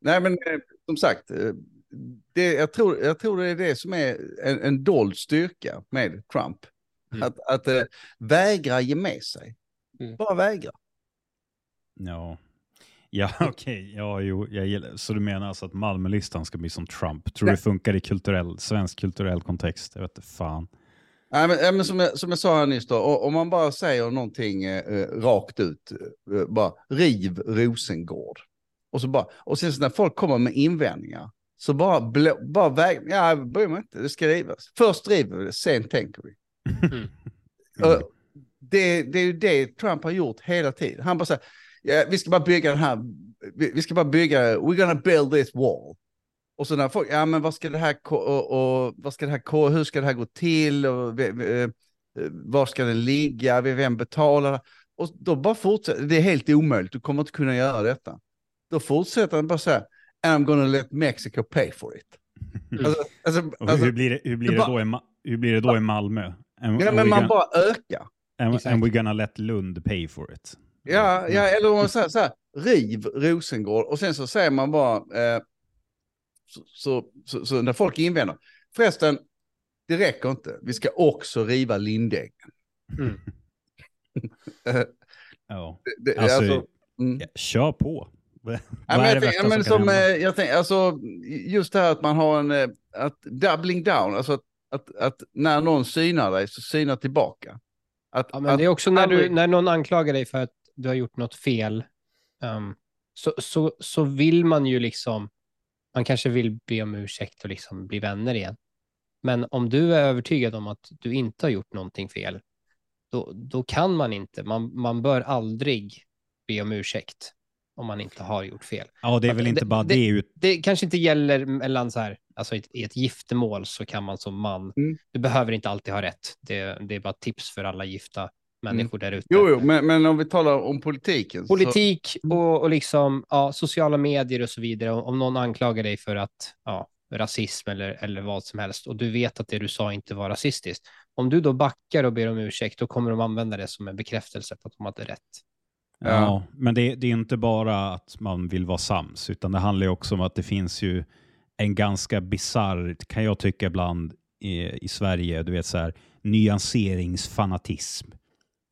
Nej, men eh, som sagt, eh, det, jag, tror, jag tror det är det som är en, en dold styrka med Trump. Mm. Att, att äh, vägra ge med sig. Mm. Bara vägra. Ja, ja okej. Ja, jo, jag gillar. Så du menar alltså att Malmölistan ska bli som Trump? Tror du Nej. det funkar i kulturell, svensk kulturell kontext? Jag vet inte fan. Nej, men, men som, jag, som jag sa här nyss, då, om man bara säger någonting eh, rakt ut, eh, bara riv Rosengård. Och, så bara, och sen så när folk kommer med invändningar, så bara, blå, bara väg, ja, bryr mig inte, det ska rivas. Först river vi det, sen tänker vi. Mm. Och det, det är ju det Trump har gjort hela tiden. Han bara säger, ja, vi ska bara bygga den här, vi, vi ska bara bygga, we're gonna build this wall. Och så när folk, ja men vad ska det här, och, och vad ska det här, hur ska det här gå till och eh, var ska den ligga, vem betalar? Och då bara fortsätter, det är helt omöjligt, du kommer inte kunna göra detta. Då fortsätter han bara säga, and I'm gonna let Mexico pay for it. Mm. Alltså, alltså, Och alltså, hur blir det, hur blir det det, bara- då, i, Ma- hur blir det då i Malmö? And, ja men man gonna, bara ökar. and, Exakt. and we're gonna let Lund pay for it. Ja, Mm. ja eller om man säger så här, riv Rosengård och sen så säger man bara, eh, så, så, så, så när folk invänder, förresten, det räcker inte, vi ska också riva Lindängen. Mm. Eh, Ja. Alltså, alltså, mm. Ja, kör på. Ja, men jag tänker, men som eh, jag tänker, alltså, just det här att man har en, eh, att doubling down, alltså att, att, att när någon synar dig så synar tillbaka. Att, Ja, men att det är också när, du, när någon anklagar dig för att du har gjort något fel, ehm, så, så, så vill man ju liksom, man kanske vill be om ursäkt och liksom bli vänner igen. Men om du är övertygad om att du inte har gjort någonting fel, då, då kan man inte, man, man bör aldrig be om ursäkt om man inte har gjort fel. Ja, det är väl det- inte bara det- det. Det kanske inte gäller mellan så här, alltså i ett, i ett giftermål så kan man som man, Mm. du behöver inte alltid ha rätt. Det, det är bara tips för alla gifta människor där ute. Jo, jo men, men om vi talar om politiken. så- Politik och, och liksom, ja, sociala medier och så vidare. Om om någon anklagar dig för att, ja, rasism eller, eller vad som helst och du vet att det du sa inte var rasistiskt. Om du då backar och ber om ursäkt, då kommer de använda det som en bekräftelse på att de hade rätt. Ja, Ja. men det, det är inte bara att man vill vara sams, utan det handlar ju också om att det finns ju en ganska bizarr, kan jag tycka ibland, i, i Sverige, du vet så här, nyanseringsfanatism.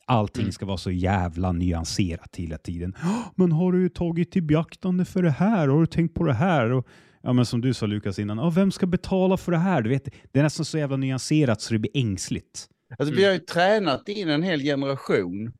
Allting Mm. ska vara så jävla nyanserat hela tiden. "Åh, Men har du tagit i beaktande för det här? Har du tänkt på det här? Och, ja, men som du sa Lukas innan, "Ja, vem ska betala för det här? Du vet, det är nästan så jävla nyanserat så det blir ängsligt. Alltså, Mm. Vi har ju tränat in en hel generation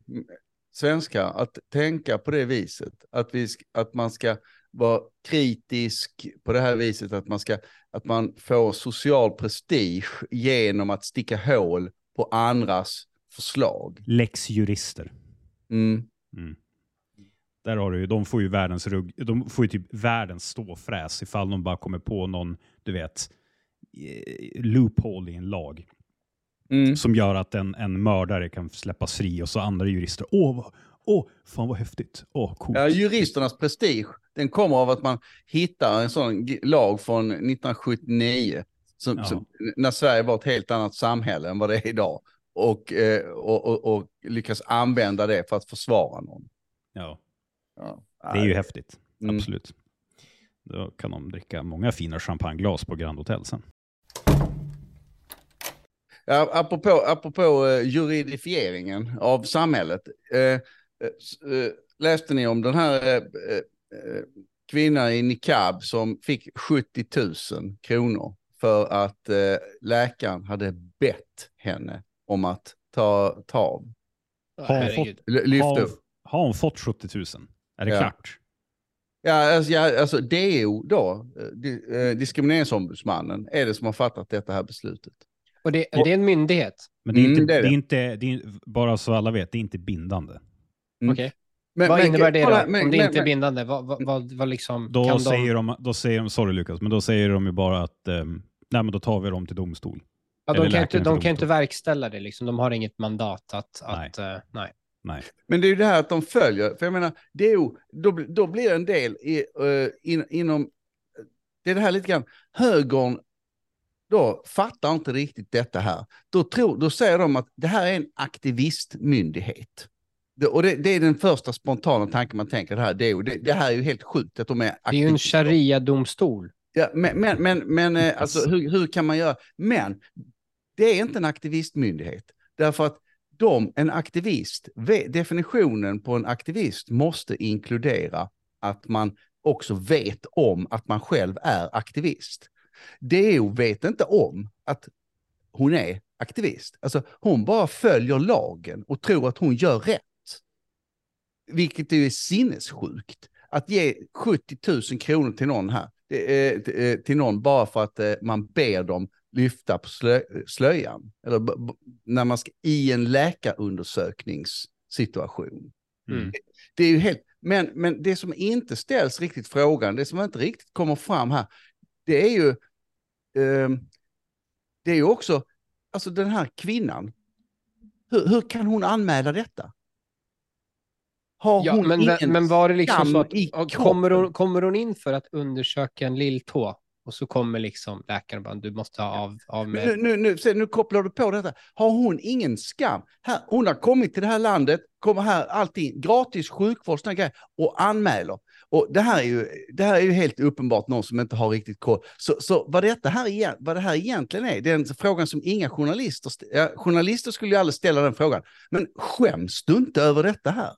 svenskar att tänka på det viset. Att, vi, att man ska vara kritisk på det här viset. Att man, ska, att man får social prestige genom att sticka hål på andras förslag. Läxjurister. Mm. Mm. Där har du ju, de får ju världens rugg, de får ju typ världens ståfräs ifall de bara kommer på någon, du vet, eh, loophole i en lag Mm. som gör att en, en mördare kan släppas fri och så andra jurister, åh, vad, åh fan vad häftigt, åh coolt. Ja, juristernas prestige, den kommer av att man hittar en sån lag från 1979. Som, Ja. som, när Sverige var ett helt annat samhälle än vad det är idag. Och, eh, och, och, och lyckas använda det för att försvara någon. Ja, Ja. det är ju häftigt, Mm. absolut. Då kan de dricka många fina champagneglas på Grand Hotel sen. Ja, apropå, apropå eh, juridifieringen av samhället. Eh, eh, läste ni om den här kvinnan i niqab som fick 70 000 kronor för att eh, läkaren hade bett henne om att ta, ta av, Har hon Herregud. L- lyfta Har, har hon fått 70 000? Är det Ja. klart? Ja, alltså, ja, alltså DO då, di, eh, diskrimineringsombudsmannen, är det som har fattat detta här beslutet. Och det, det är en myndighet. Men det är, Mm, inte, det är det är det. inte, det är, bara så alla vet, det är inte bindande. Mm. Okej. Men, Vad men- innebär det då? men- om det men- inte är men- bindande? Vad, vad, vad, vad liksom, Då kan säger, de, de, då säger de, sorry Lukas, men då säger de ju bara att ehm, nej, men då tar vi dem till domstol. ja, eller de, kan inte, läkaren de till kan inte verkställa det. Liksom. De har inget mandat att... Nej. att eh, nej. Nej. Men det är ju det här att de följer, för jag menar, DO, då, bli- då blir en del i, eh, in, inom, det är det här lite grann, högern då fattar inte riktigt detta här. Då, tror, då säger de att det här är en aktivistmyndighet. Det, och det, det är den första spontana tanken man tänker det här. Det, är, det, det här är ju helt sjukt att de är Det är ju en aktivister. sharia-domstol. Ja, men men, men, men eh, alltså, hur, hur kan man göra? Men det är inte en aktivistmyndighet. Därför att de, en aktivist, definitionen på en aktivist måste inkludera att man också vet om att man själv är aktivist. DO vet inte om att hon är aktivist. Alltså hon bara följer lagen och tror att hon gör rätt. Vilket ju är sinnessjukt. Att ge 70 000 kronor till någon här, eh, till- eh, till någon bara för att eh, man ber dem lyfta på slö, slöjan. Eller när man ska i en läkarundersökningssituation. Mm. Det är ju helt, men, men det som inte ställs riktigt frågan, det som inte riktigt kommer fram här, det är ju, ehm, det är ju också, alltså den här kvinnan, hur, hur kan hon anmäla detta? Har Ja, hon men, ingen men var det liksom så att och kommer, hon, kommer hon in för att undersöka en lilltå och så kommer liksom läkaren bara, du måste ha av, av med... nu, nu, nu, se, nu kopplar du på detta. Har hon ingen skam? Här, hon har kommit till det här landet, kommer här allting, gratis sjukvård, såna grejer, och anmäler. Och det här, är ju, det här är ju helt uppenbart någon som inte har riktigt koll. Så, så vad, detta här, vad det här egentligen är, det är en frågan som inga journalister, st- ja, journalister skulle ju aldrig ställa den frågan. Men skäms du inte över detta här?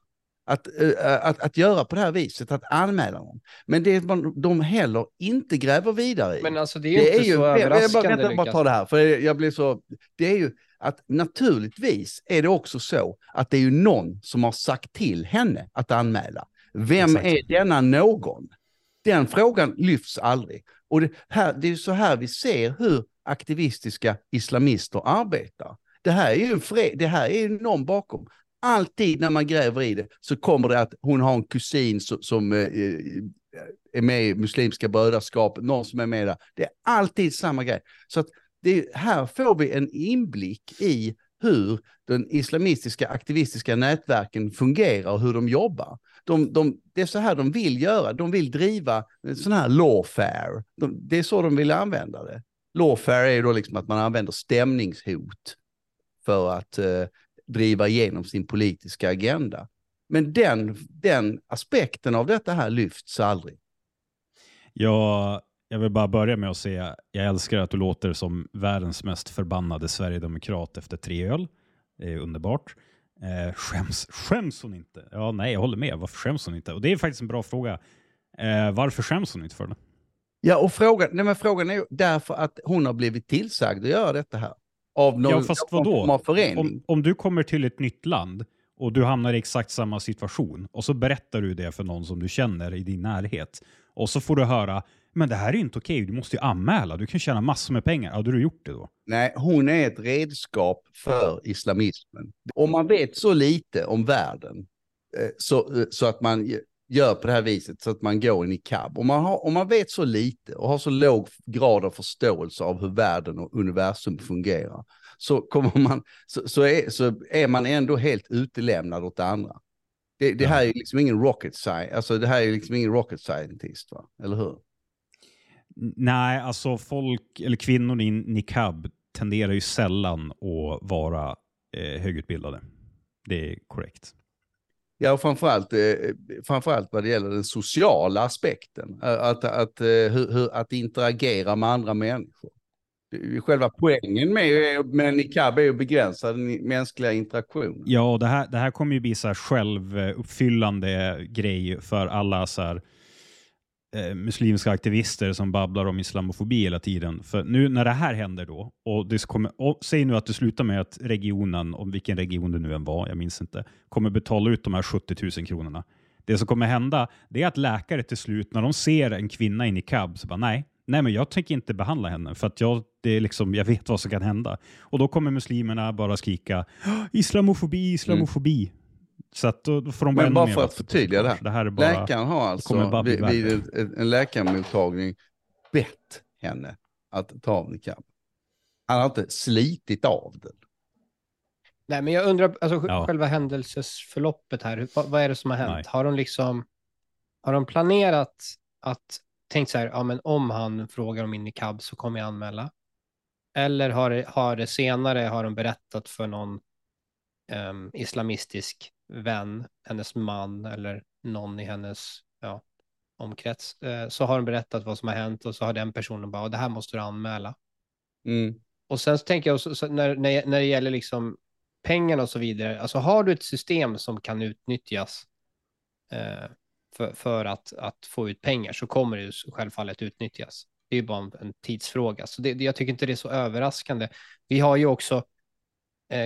Att, eh, att, att göra på det här viset, att anmäla någon. Men det är man, de heller inte gräver vidare i. Men alltså det är ju inte så vänta, överraskande. Vänta, bara Lukas. ta det här, för jag blir så... Det är ju att naturligtvis är det också så att det är ju någon som har sagt till henne att anmäla. Vem Exakt. är denna någon? Den frågan lyfts aldrig. Och det, här, det är så här vi ser hur aktivistiska islamister arbetar. Det här är ju en fre, det här är någon bakom. Alltid när man gräver i det så kommer det att hon har en kusin som, som eh, eh, är med i Muslimska brödraskapet, någon som är med där. Det är alltid samma grej. Så att det är, här får vi en inblick i hur den islamistiska aktivistiska nätverken fungerar och hur de jobbar. De, de, det är så här de vill göra. De vill driva sån här lawfare. De, det är så de vill använda det. Lawfare är ju då liksom att man använder stämningshot för att eh, driva igenom sin politiska agenda. Men den, den aspekten av detta här lyfts aldrig. Jag, jag vill bara börja med att säga jag älskar att du låter som världens mest förbannade sverigedemokrat efter tre öl. Det är underbart. Eh, skäms, skäms hon inte? Ja, nej, jag håller med. Varför skäms hon inte? Och det är faktiskt en bra fråga. Eh, varför skäms hon inte för det? Ja, och frågan, nej men frågan är ju därför att hon har blivit tillsagd att göra detta här. Av någon, Ja, fast vadå? Om, om du kommer till ett nytt land och du hamnar i exakt samma situation och så berättar du det för någon som du känner i din närhet och så får du höra men det här är ju inte okej, du måste ju anmäla, du kan tjäna massor med pengar. Hade du gjort det då? Nej, hon är ett redskap för islamismen. Om man vet så lite om världen eh, så, eh, så att man gör på det här viset, så att man går in i cab. Om man, har, om man vet så lite och har så låg grad av förståelse av hur världen och universum fungerar, så, kommer man, så, så, är, så är man ändå helt utelämnad åt det andra. Det, det här är liksom ingen rocket science, alltså det här är liksom ingen rocket scientist, va? eller hur? Nej, alltså folk, eller kvinnor i niqab tenderar ju sällan att vara eh, högutbildade. Det är korrekt. Ja, och framförallt, eh, framförallt vad det gäller den sociala aspekten. Eh, Att, att, eh, hur, hur, att interagera med andra människor. Själva poängen med, med niqab är ju att begränsa den mänskliga interaktionen. Ja, och det här, det här kommer ju bli så här självuppfyllande grej för alla så här, eh, muslimska aktivister som babblar om islamofobi hela tiden. För nu när det här händer då, och det kommer, och säg nu att det slutar med att regionen, om vilken region det nu än var, jag minns inte, kommer betala ut de här 70 000 kronorna. Det som kommer hända, det är att läkare till slut, när de ser en kvinna i niqab, så bara nej, nej men jag tänker inte behandla henne för att jag, det är liksom, jag vet vad som kan hända. Och då kommer muslimerna bara skrika islamofobi, islamofobi, islamofobi. Så att då, då får de bara Men bara för att på förtydliga det här. det här är bara, Läkaren har alltså vid, vid en, läkarmottagning bett henne att ta av niqab. Han har inte slitit av den. Nej, men jag undrar, alltså Ja. själva händelsesförloppet här, vad, vad är det som har hänt? Nej. Har de liksom, har de planerat att, tänkt så här, ja men om han frågar om min niqab så kommer jag anmäla? Eller har det, har det senare, har de berättat för någon ehm, islamistisk vän, hennes man eller någon i hennes ja, omkrets, eh, så har de berättat vad som har hänt och så har den personen bara, det här måste du anmäla. Mm. Och sen så tänker jag, så, så när, när, när det gäller liksom pengarna och så vidare, alltså har du ett system som kan utnyttjas eh, för, för att, att få ut pengar så kommer det ju självfallet utnyttjas. Det är ju bara en, en tidsfråga, så det, jag tycker inte det är så överraskande. Vi har ju också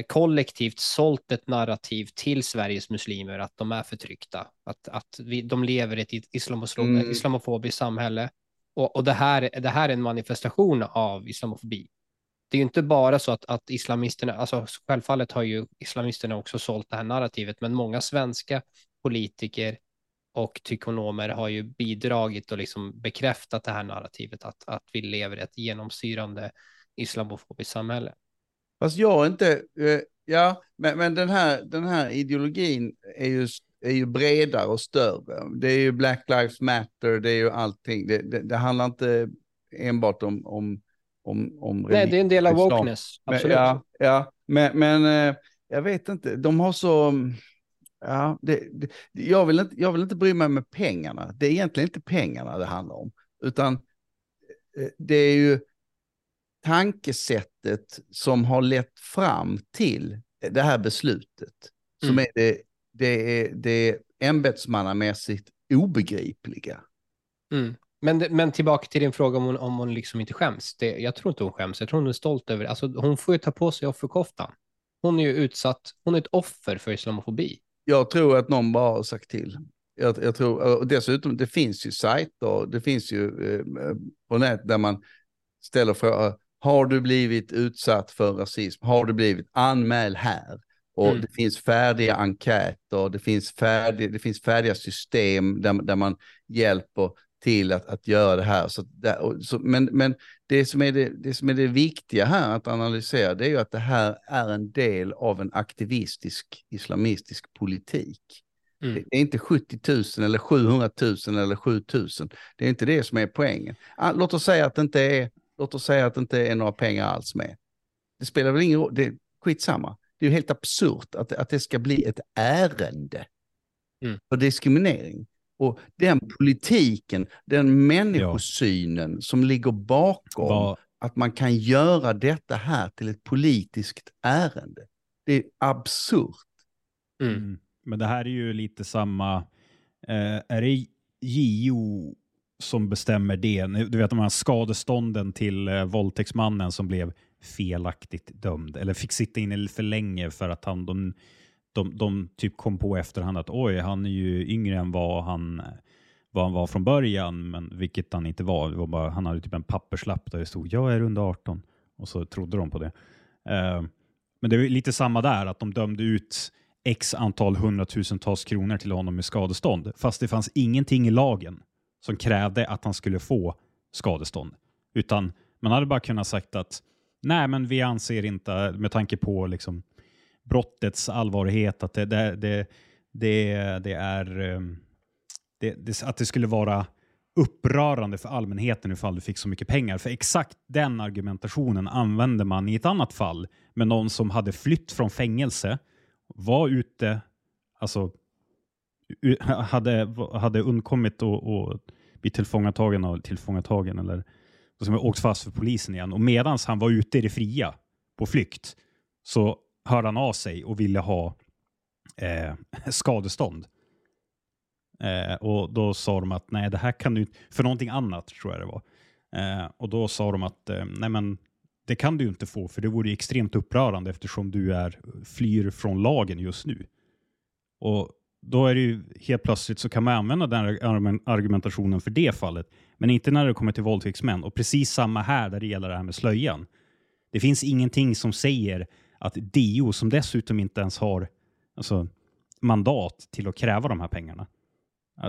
kollektivt sålt ett narrativ till Sveriges muslimer att de är förtryckta, att, att vi, de lever i ett islamofo Mm. islamofobiskt samhälle. Och, och det, här, det här är en manifestation av islamofobi. Det är ju inte bara så att, att islamisterna, alltså självfallet har ju islamisterna också sålt det här narrativet, men många svenska politiker och tykonomer har ju bidragit och liksom bekräftat det här narrativet att, att vi lever i ett genomsyrande islamofobiskt samhälle. Fast jag inte, eh, ja, men, men den, här, den här ideologin är ju, är ju bredare och större. Det är ju Black Lives Matter, det är ju allting. Det, det, det handlar inte enbart om, om, om, om Nej, det är en del av wokeness, Men, absolut. ja, ja, men, men eh, jag vet inte, de har så... Ja, det, det, jag, vill inte, jag vill inte bry mig med pengarna. Det är egentligen inte pengarna det handlar om, utan eh, det är ju tankesättet som har lett fram till det här beslutet. Som Mm. är det, det, är det ämbetsmannamässigt obegripliga. Mm. Men, men tillbaka till din fråga om hon, om hon liksom inte skäms. Det, jag tror inte hon skäms. Jag tror hon är stolt över det. Alltså, hon får ju ta på sig offerkoftan. Hon är ju utsatt. Hon är ett offer för islamofobi. Jag tror att någon bara har sagt till. Jag, jag tror, och dessutom, det finns ju sajter, det finns ju eh, på nät där man ställer frågan, har du blivit utsatt för rasism? Har du blivit anmäld här? Och Mm. det finns färdiga enkäter, det finns, färdig, det finns färdiga system där, där man hjälper till att, att göra det här. Så, där, och, så, men men det, som är det, det som är det viktiga här att analysera, det är ju att det här är en del av en aktivistisk islamistisk politik. Mm. Det är inte 70 000 eller 700 000 eller 7 000. Det är inte det som är poängen. Ah, Låt oss säga att det inte är, låt oss säga att det inte är några pengar alls med. Det spelar väl ingen roll, det är skitsamma. Det är ju helt absurt att, att det ska bli ett ärende Mm. för diskriminering. Och den politiken, den människosynen som ligger bakom Vad, att man kan göra detta här till ett politiskt ärende. Det är absurt. Mm. Mm. Men det här är ju lite samma, eh, är det JO som bestämmer det? Du vet de här skadestånden till eh, våldtäktsmannen som blev felaktigt dömd eller fick sitta inne för länge för att han, de, de, de typ kom på efterhand att oj, han är ju yngre än vad han, vad han var från början, men vilket han inte var. Det var bara, han hade typ en papperslapp där det stod jag är under 18 och så trodde de på det. Eh, men det är lite samma där, att de dömde ut x antal hundratusentals kronor till honom i skadestånd, fast det fanns ingenting i lagen som krävde att han skulle få skadestånd. Utan man hade bara kunnat sagt att nej, men vi anser inte, med tanke på liksom brottets allvarlighet, att det, det, det, det, det är ehm, det, det, att det skulle vara upprörande för allmänheten ifall du fick så mycket pengar. För exakt den argumentationen använde man i ett annat fall med någon som hade flytt från fängelse, var ute, alltså hade, hade undkommit och, och bli tillfångatagen, och tillfångatagen eller som åkt fast för polisen igen. Och medan han var ute i det fria på flykt så hörde han av sig och ville ha eh, skadestånd. Eh, och då sa de att nej, det här kan du inte, för någonting annat tror jag det var. Eh, och då sa de att eh, nej men det kan du ju inte få för det vore extremt upprörande eftersom du är flyr från lagen just nu. Och då är det ju helt plötsligt så kan man använda den argumentationen för det fallet, men inte när det kommer till våldtäktsmän. Och precis samma här där det gäller det här med slöjan. Det finns ingenting som säger att DO, som dessutom inte ens har alltså, mandat till att kräva de här pengarna.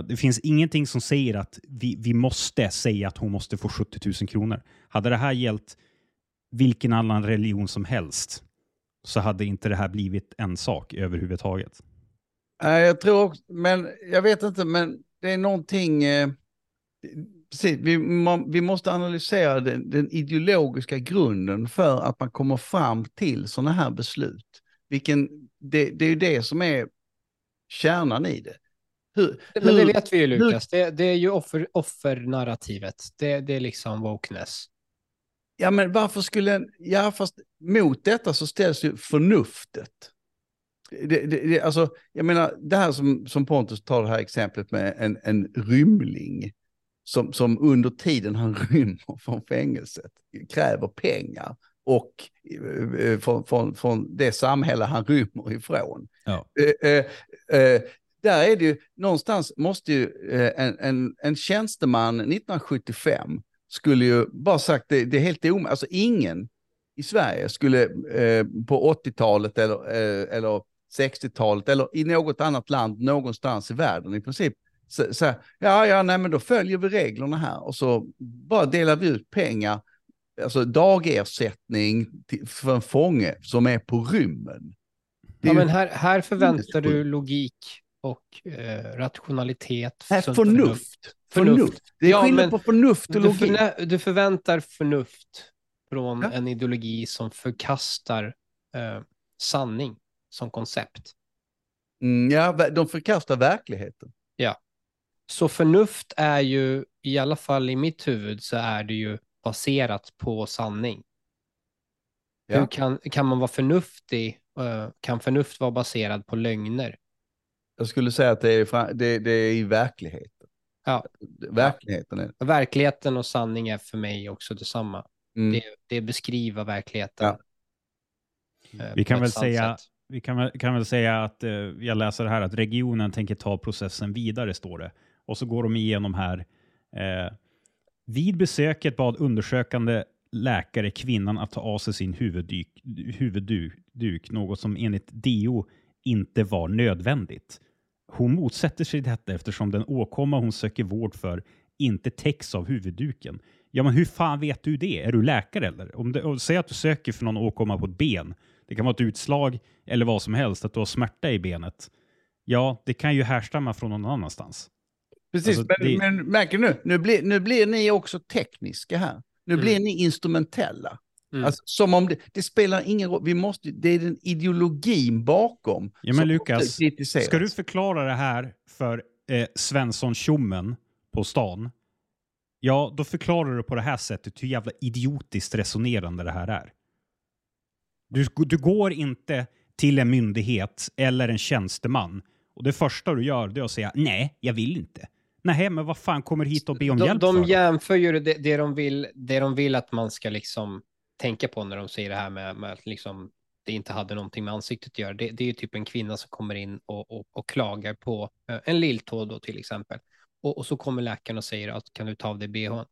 Det finns ingenting som säger att vi, vi måste säga att hon måste få 70 000 kronor. Hade det här gällt vilken annan religion som helst så hade inte det här blivit en sak överhuvudtaget. Nej, jag tror också, men jag vet inte, men det är någonting, eh, precis, vi, vi måste analysera den, den ideologiska grunden för att man kommer fram till sådana här beslut. Vilken, det, det är ju det som är kärnan i det. Hur, Men det vet vi ju Lukas, det, det är ju offer, offernarrativet. Det, det är liksom wokeness. Ja, men varför skulle en... Ja, fast mot detta så ställs ju förnuftet. Det, det, det, alltså, jag menar, det här som, som Pontus tar det här exemplet med en, en rymling som, som under tiden han rymmer från fängelset kräver pengar och eh, från, från, från det samhälle han rymmer ifrån. Ja. Eh, eh, eh, där är det ju, någonstans måste ju eh, en, en, en tjänsteman 1975 skulle ju bara sagt, det, det är helt omöjligt, alltså ingen i Sverige skulle eh, på 80-talet eller, eh, eller 60-talet eller i något annat land någonstans i världen i princip så, så här, ja, ja, nej, men då följer vi reglerna här och så bara delar vi ut pengar, alltså dagersättning till, för en fånge som är på rymmen. Ja, men här, här förväntar du logik och eh, rationalitet. Nej, förnuft. Förnuft. Förnuft. Det är Ja, skillnad på förnuft och Du, logik. förnä- du förväntar förnuft från Ja. en ideologi som förkastar eh, sanning som koncept. Mm, ja, de förkastar verkligheten. Så förnuft är ju, i alla fall i mitt huvud, så är det ju baserat på sanning. Ja. Hur kan, kan man vara förnuftig? eh, kan förnuft vara baserad på lögner? Jag skulle säga att det är, det, det är i verkligheten. Ja. Verkligheten är det. Verkligheten och sanning är för mig också detsamma. Mm. Det, det beskriver verkligheten. Ja. eh, Vi kan väl säga- sätt. Vi kan väl, kan väl säga att eh, jag läser här att regionen tänker ta processen vidare, står det. Och så går de igenom här. Eh, vid besöket bad undersökande läkare kvinnan att ta av sig sin huvuddyk, huvudduk, något som enligt DO inte var nödvändigt. Hon motsätter sig detta eftersom den åkomma hon söker vård för inte täcks av huvudduken. Ja, men hur fan vet du det? Är du läkare eller? Om det, och säg att du söker för någon åkomma på ett ben. Det kan vara ett utslag eller vad som helst, att du har smärta i benet. Ja, det kan ju härstamma från någon annanstans. Precis, Alltså, men, det- men märker nu, nu blir, nu blir ni också tekniska här. Nu Mm. blir ni instrumentella. Mm. Alltså, som om det, det spelar ingen roll, vi måste, det är den ideologin bakom. Ja, men Lukas. Ska du förklara det här för eh, Svensson tjommen på stan? Ja, då förklarar du på det här sättet hur jävla idiotiskt resonerande det här är. Du, du går inte till en myndighet eller en tjänsteman och det första du gör det är att säga nej, jag vill inte. Nej, men vad fan kommer hit och be om de, hjälp de för? jämför ju det, det, de vill, det de vill att man ska liksom tänka på när de säger det här med, med att liksom det inte hade någonting med ansiktet att göra. Det, det är ju typ en kvinna som kommer in och, och, och klagar på eh, en lilltå då till exempel. Och, och så kommer läkaren och säger att kan du ta av dig bhn?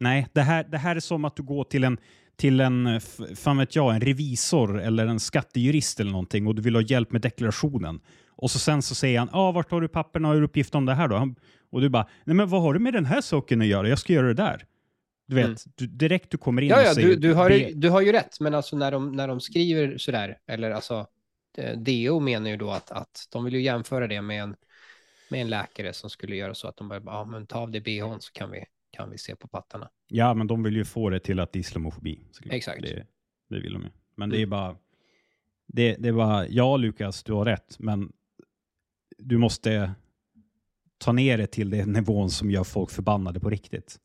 Nej, det här, det här är som att du går till en, till en, fan vet jag, en revisor eller en skattejurist eller någonting och du vill ha hjälp med deklarationen. Och så sen så säger han, ah, vart har du papperna och uppgift om det här då? Han, och du bara, nej men vad har du med den här saken att göra? Jag ska göra det där. Du vet, Mm. du, direkt du kommer in Ja, och ja, säger... du, du, har, ju- du har ju rätt, men alltså när de, när de skriver sådär, eller alltså eh, DO menar ju då att, att de vill ju jämföra det med en, med en läkare som skulle göra så att de bara, ja men ta av dig bhn så kan vi, kan vi se på pattarna. Ja, men de vill ju få det till att det är islamofobi. såklart. Exakt. Det, det vill de ju. Men det är Mm. bara... Det, det är bara, ja Lukas, du har rätt, men du måste ta ner det till den nivån som gör folk förbannade på riktigt.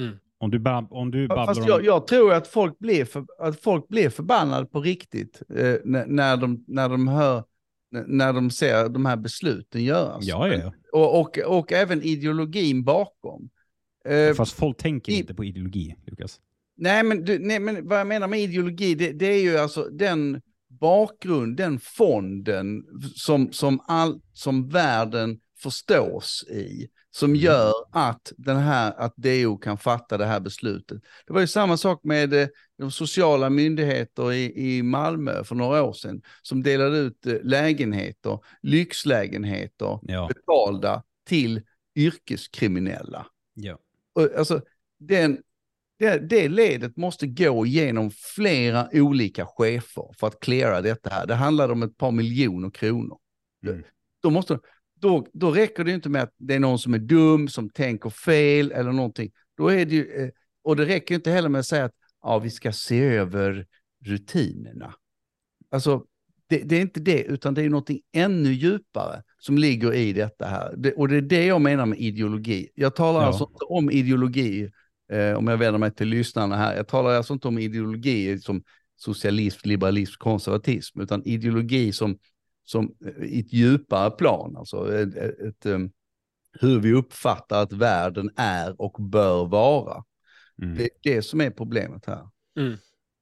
Mm. Om du, om du babblar Fast om... jag, jag tror att folk blir, för, att folk blir förbannade på riktigt eh, när, när, de, när de hör, när de ser de här besluten göras. Ja, ja, ja. Och, och, och även ideologin bakom. Eh, Fast folk tänker i- inte på ideologi, Lukas. Nej men, du, nej, men vad jag menar med ideologi, det, det är ju alltså den bakgrund, den fonden som, som, all, som världen förstås i, som Mm. gör att, den här, att DO kan fatta det här beslutet. Det var ju samma sak med eh, de sociala myndigheter i, i Malmö för några år sedan, som delade ut eh, lägenheter, lyxlägenheter, Ja. betalda till yrkeskriminella. ja. Och, alltså, den, det, det ledet måste gå igenom flera olika chefer för att klara detta här. Det handlar om ett par miljoner kronor. Mm. Då, måste, då, då räcker det inte med att det är någon som är dum, som tänker fel eller någonting. Då är det ju, eh, och det räcker inte heller med att säga att ja, vi ska se över rutinerna. Alltså, det, det är inte det, utan det är någonting ännu djupare som ligger i detta här. Det, och det är det jag menar med ideologi. Jag talar Ja. alltså inte om ideologi, eh, om jag vänder mig till lyssnarna här, jag talar alltså inte om ideologi som socialism, liberalism, konservatism, utan ideologi som, som eh, i ett djupare plan, alltså ett, ett, ett, em, hur vi uppfattar att världen är och bör vara. Mm. Det är det som är problemet här.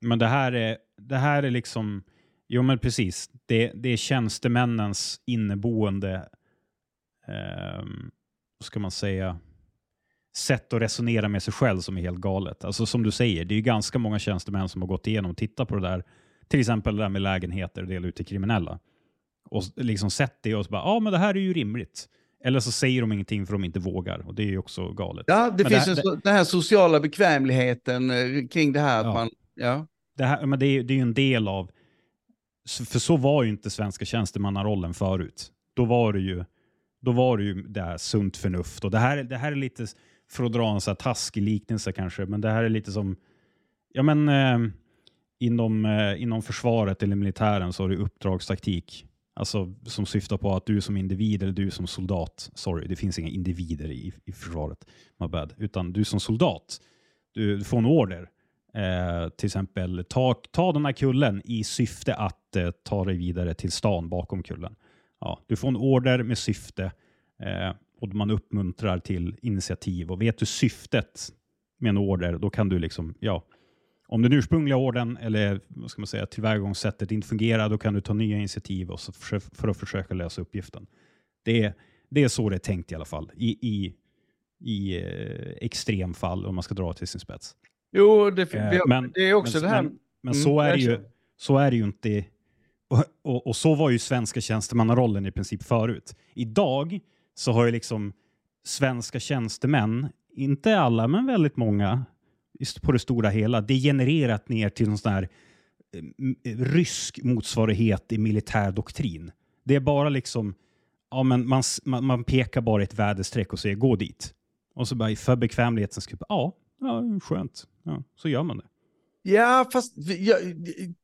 Men det här är, det här är liksom, jo men precis, det, det är tjänstemännens inneboende, vad ska man säga, sätt att resonera med sig själv som är helt galet. Alltså som du säger, det är ju ganska många tjänstemän som har gått igenom och tittat på det där, till exempel det där med lägenheter och dela ut till kriminella. Och liksom sett det och så bara, ja men det här är ju rimligt. Eller så säger de ingenting för de inte vågar och det är ju också galet. Ja, det Men finns det- en, det- den här sociala bekvämligheten eh, kring det här Ja. man, ja. det, här, men det, är, det är ju en del av... För så var ju inte svenska tjänstemannarollen förut. Då var det ju, då var det, ju det här sunt förnuft. Och det, här, det här är lite, för att dra en så här taskig liknelse kanske, men det här är lite som... Ja men eh, inom, eh, inom försvaret eller militären så har du uppdragstaktik. Alltså som syftar på att du som individ eller du som soldat, sorry, det finns inga individer i, i försvaret, my bad, utan du som soldat, du, du får en order. Eh, till exempel ta, ta den här kullen i syfte att eh, ta dig vidare till stan bakom kullen. Ja, du får en order med syfte eh, och man uppmuntrar till initiativ. Och vet du syftet med en order, då kan du liksom, ja, om den ursprungliga orden eller vad ska man säga, tillvägagångssättet inte fungerar, då kan du ta nya initiativ och så för, för att försöka lösa uppgiften. Det är, det är så det är tänkt i alla fall, i, i, i eh, extremfall om man ska dra till sin spets. Jo, det, Eh, men- det är också men, det här. Men, men Mm, så, är det ju, så är det ju inte. Och, och, och så var ju svenska tjänstemannarollen i princip förut. Idag så har ju liksom svenska tjänstemän, inte alla men väldigt många på det stora hela, degenererat ner till någon sån här mm, eh, rysk motsvarighet i militär doktrin. Det är bara liksom, ja men man, man, man pekar bara ett väderstreck och säger gå dit. Och så bara för bekvämlighetens skull, ja, ja skönt. Ja, så gör man det. Ja, fast jag,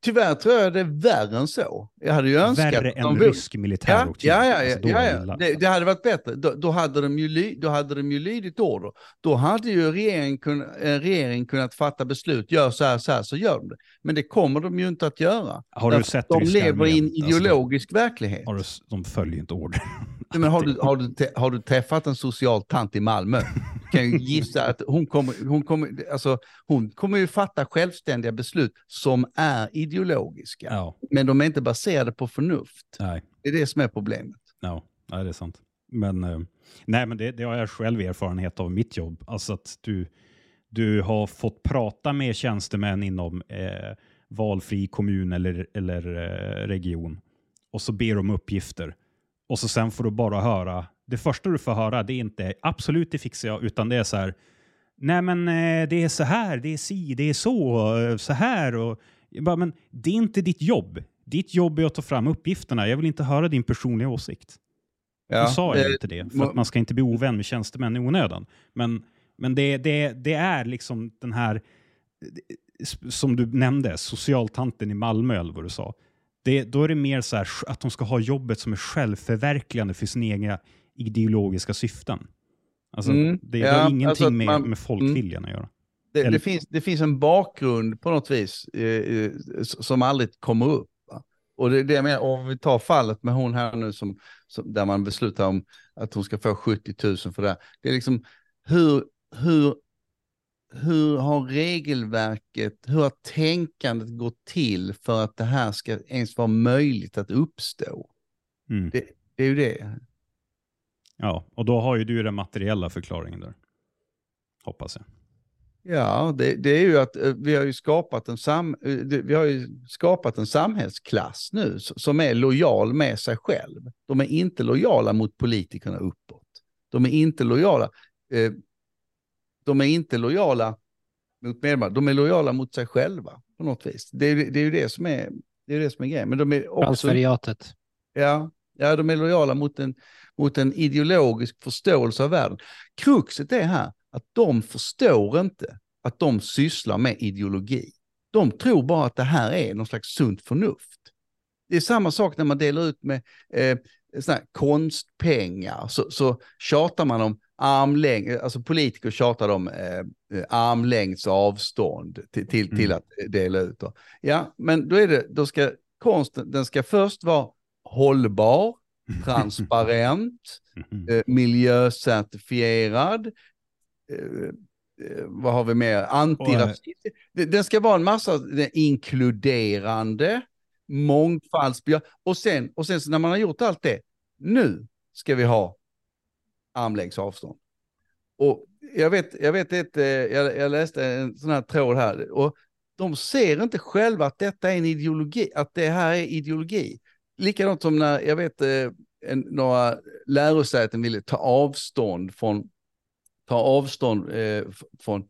tyvärr tror jag det är värre än så. Jag hade ju önskat... Värre än de rysk militär Ja, doktrin. ja, ja, Alltså, ja, är ja. Det, det hade varit bättre. Då, då, hade de ju då hade de ju lydit order. Då hade ju regeringen, kun, en regering kunnat fatta beslut, gör så här, så här, så gör de det. Men det kommer de ju inte att göra. Har du sett de lever i en? Alltså, ideologisk verklighet. Har du, de följer inte order. Men har du, har, du, har du träffat en social tant i Malmö? Kan ju gissa att hon kommer, hon, kommer, alltså, hon kommer ju fatta självständiga beslut som är ideologiska. Ja, Men de är inte baserade på förnuft. nej. Det är det som är problemet. Ja, ja, det är sant. Men, eh, nej, men det, det har jag själv erfarenhet av mitt jobb. Alltså att du, du har fått prata med tjänstemän inom eh, valfri kommun eller, eller eh, region och så ber de uppgifter. Och så sen får du bara höra, det första du får höra det är inte absolut det fixar jag, utan det är så här, nej men eh, det är så här, det är si, det är så, eh, så här. Och, bara, men det är inte ditt jobb. Ditt jobb är att ta fram uppgifterna. Jag vill inte höra din personliga åsikt. Ja, Nu sa jag eh, inte det, för att man ska inte bli ovän med tjänstemän i onödan. Men, men det, det, det är liksom den här, eh, som du nämnde, socialtanten i Malmö eller vad du sa. Det, då är det mer så här att de ska ha jobbet som är självförverkligande för sina egna ideologiska syften. Alltså, Mm, det, det ja, har ingenting alltså med, man- med folkviljan att göra. Det, Eller- det, finns, det finns en bakgrund på något vis eh, eh, som aldrig kommer upp. Va? Och det det jag menar, om vi tar fallet med hon här nu som, som, där man beslutar om att hon ska få 70 000 för det. här. Det är liksom hur, hur, hur har regelverket, hur har tänkandet gått till för att det här ska ens vara möjligt att uppstå? Mm. Det, det är ju det. Ja, och då har ju du den materiella förklaringen där. Hoppas jag. Ja, det, det är ju att eh, vi har ju skapat en, sam, eh, vi har ju skapat en samhällsklass nu som är lojal med sig själv. De är inte lojala mot politikerna uppåt. De är inte lojala. Eh, de är inte lojala mot medborgarna. De är lojala mot sig själva på något vis. Det är, ju- det är ju det som är, det är det som är grejen. Men de är också, Transferiatet. ja, ja, de är lojala mot en, mot en ideologisk förståelse av världen. Kruxet är här att de förstår inte att de sysslar med ideologi. De tror bara att det här är någon slags sunt förnuft. Det är samma sak när man delar ut med eh, konstpengar. Så, så tjatar man om armlängd, alltså politiker tjatar om eh, armlängds avstånd till, till, till Mm. att dela ut. Ja, men då är det, då ska konsten, den ska först vara hållbar, transparent, Mhm. eh, miljöcertifierad. Eh, eh, vad har vi mer? Antirasistisk. Det- Den ska vara en massa inkluderande, mångfaldsbejakande. Och sen, och sen så när man har gjort allt det, nu ska vi ha armlängds avstånd. Och jag vet, jag vet ett, eh, jag, jag läste en sån här tråd här, och de ser inte själva att detta är en ideologi, att det här är ideologi. Likadant som när, jag vet, eh, en, några lärosäten ville ta avstånd från, ta avstånd eh, från,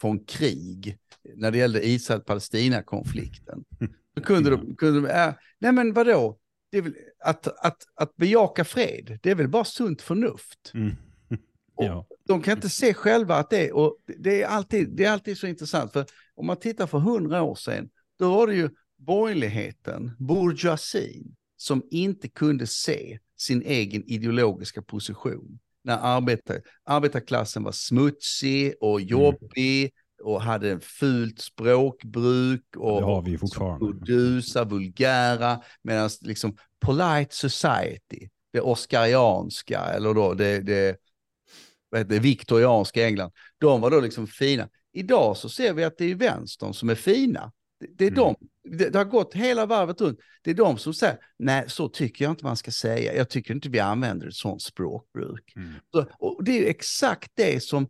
från krig när det gällde Israel-Palestina-konflikten. Då kunde de, kunde de äh, nej men vadå, väl, att, att, att bejaka fred, det är väl bara sunt förnuft. Mm. Ja. De kan inte se själva att det är, och det är alltid, det är alltid så intressant, för om man tittar för hundra år sedan, då var det ju borgerligheten, bourgeoisin, som inte kunde se sin egen ideologiska position. När arbetar, arbetarklassen var smutsig och jobbig och hade en fult språkbruk och Det har vi fortfarande. burdusa, vulgära, medan liksom polite society, det oskarianska eller då det, det, det viktorianska England, de var då liksom fina. Idag så ser vi att det är vänstern som är fina. Det, är Mm. de, det, har gått hela varvet runt. Det är de som säger, nej så tycker jag inte man ska säga. Jag tycker inte vi använder ett sånt språkbruk. Mm. Så, och det är ju exakt det som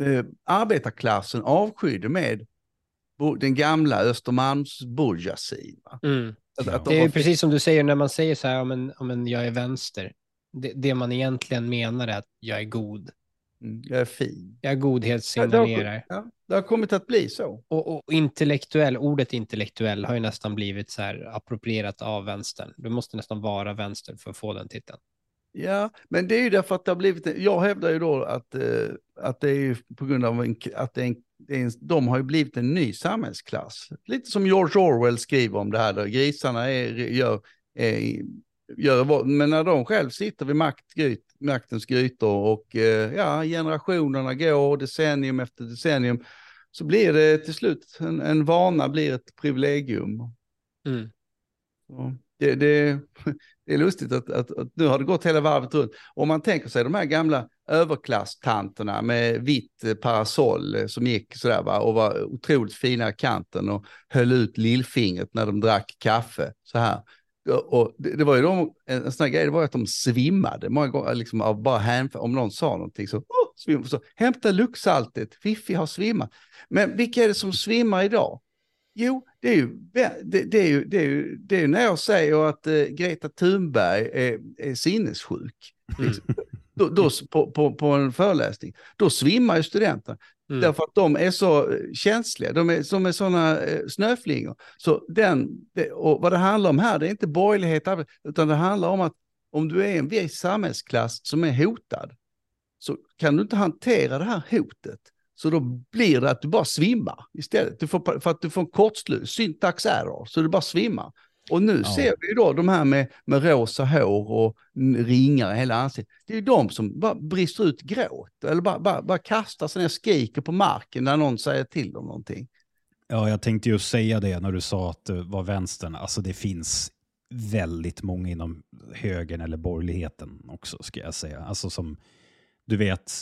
eh, arbetarklassen avskydde med den gamla Östermalmsbourgeoisin. va? Mm. Att, att de Det är precis som du säger när man säger så här, om en, om en jag är vänster. Det, det man egentligen menar är att jag är god. Mm, jag är fin. Jag Ja, det, godhetssignalerar. har, ja, det har kommit att bli så. Och, och intellektuell, ordet intellektuell har ju nästan blivit så här approprierat av vänstern. Du måste nästan vara vänster för att få den titeln. Ja, men det är ju därför att det har blivit, jag hävdar ju då att, eh, att det är ju på grund av en, att det är en, det är en, de har ju blivit en ny samhällsklass. Lite som George Orwell skriver om det här, då grisarna är, gör, är, gör, men när de själv sitter vid makt, gryt, maktens grytor och eh, ja, generationerna går decennium efter decennium, så blir det till slut, en, en vana blir ett privilegium. Mm. Det, det, det är lustigt att, att, att nu har det gått hela varvet runt. Om man tänker sig de här gamla överklasstanterna med vitt parasoll som gick sådär va, och var otroligt fina i kanten och höll ut lillfingret när de drack kaffe så här. Och- det, det var ju de, en, sån här grej, det var att de svimmade många gånger, liksom av bara hänf- om någon sa någonting så, oh, svim, så hämta luktsaltet, Fiffi har svimmat. Men vilka är det som svimmar idag? Jo, det är ju, det, det är ju, det är ju, det är ju när jag säger att eh, Greta Thunberg är, är sinnessjuk. Liksom. Då, då, på, på, på en föreläsning, då svimmar ju studenterna. Mm. Därför att de är så eh, känsliga, de är som är sådana eh, snöflingor. Så den, det, och vad det handlar om här, det är inte borgerlighet, utan det handlar om att om du är en viss samhällsklass som är hotad, så kan du inte hantera det här hotet. Så då blir det att du bara svimmar istället. Du får, för att du får en kortslut, syntax error, så du bara svimmar. Och nu Ja. ser vi ju då de här med, med rosa hår och ringar i hela ansiktet. Det är ju de som bara brister ut gråt eller bara, bara, bara kastar sig ner och skriker på marken när någon säger till dem någonting. Ja, jag tänkte ju säga det när du sa att det var vänstern. Alltså det finns väldigt många inom högern eller borgerligheten också, ska jag säga. Alltså som, du vet,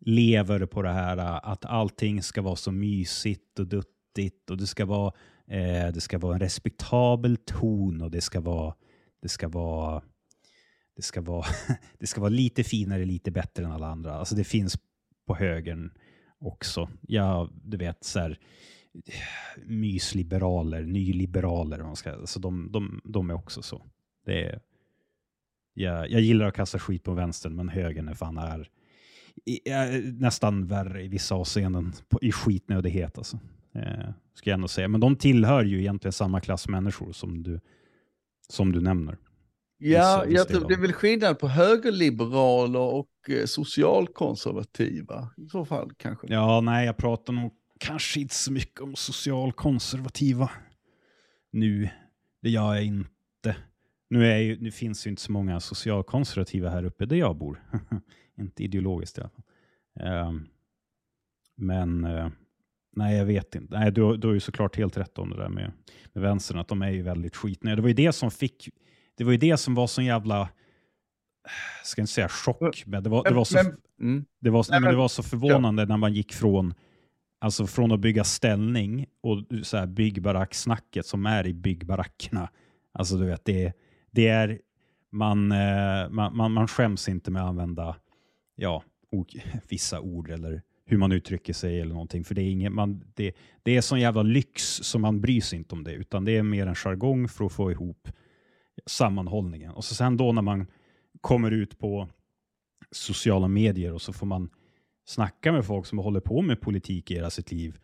lever på det här att allting ska vara så mysigt och duttigt och det ska vara, eh, det ska vara en respektabel ton och det ska vara, det ska vara, det ska vara, det ska vara lite finare, lite bättre än alla andra. Alltså det finns på högern också. Ja, du vet så här, mysliberaler, nyliberaler, man ska, alltså de, de, de är också så. Det är, jag, jag gillar att kasta skit på vänstern, men högern är fan är, är nästan värre i vissa avseenden på, i skitnödighet. Alltså. Eh, ska jag ändå säga. Men de tillhör ju egentligen samma klass människor som du, som du nämner. Ja, jag tror det är väl skillnad på högerliberaler och eh, socialkonservativa. I så fall kanske. Ja, nej, jag pratar nog kanske inte så mycket om socialkonservativa nu. Det gör jag inte. Nu, är ju, nu finns ju inte så många socialkonservativa här uppe där jag bor. inte ideologiskt i alla fall. Um, men uh, nej, jag vet inte. Nej, du, du har ju såklart helt rätt om det där med, med vänstern, att de är ju väldigt skitnödiga. Det var ju det som fick, det var ju det som var så jävla, ska inte säga chock, men det var, det var så, mm. det var, nej, men det var så förvånande ja. när man gick från Alltså från att bygga ställning och så här byggbaracksnacket som är i byggbarackerna. Alltså du vet, det, det är, man, eh, man, man, man skäms inte med att använda ja, vissa ord eller hur man uttrycker sig eller någonting. För det är, ingen, man, det, det är sån jävla lyx som man bryr sig inte om det, utan det är mer en jargong för att få ihop sammanhållningen. Och så sen då när man kommer ut på sociala medier och så får man snacka med folk som håller på med politik i hela sitt liv.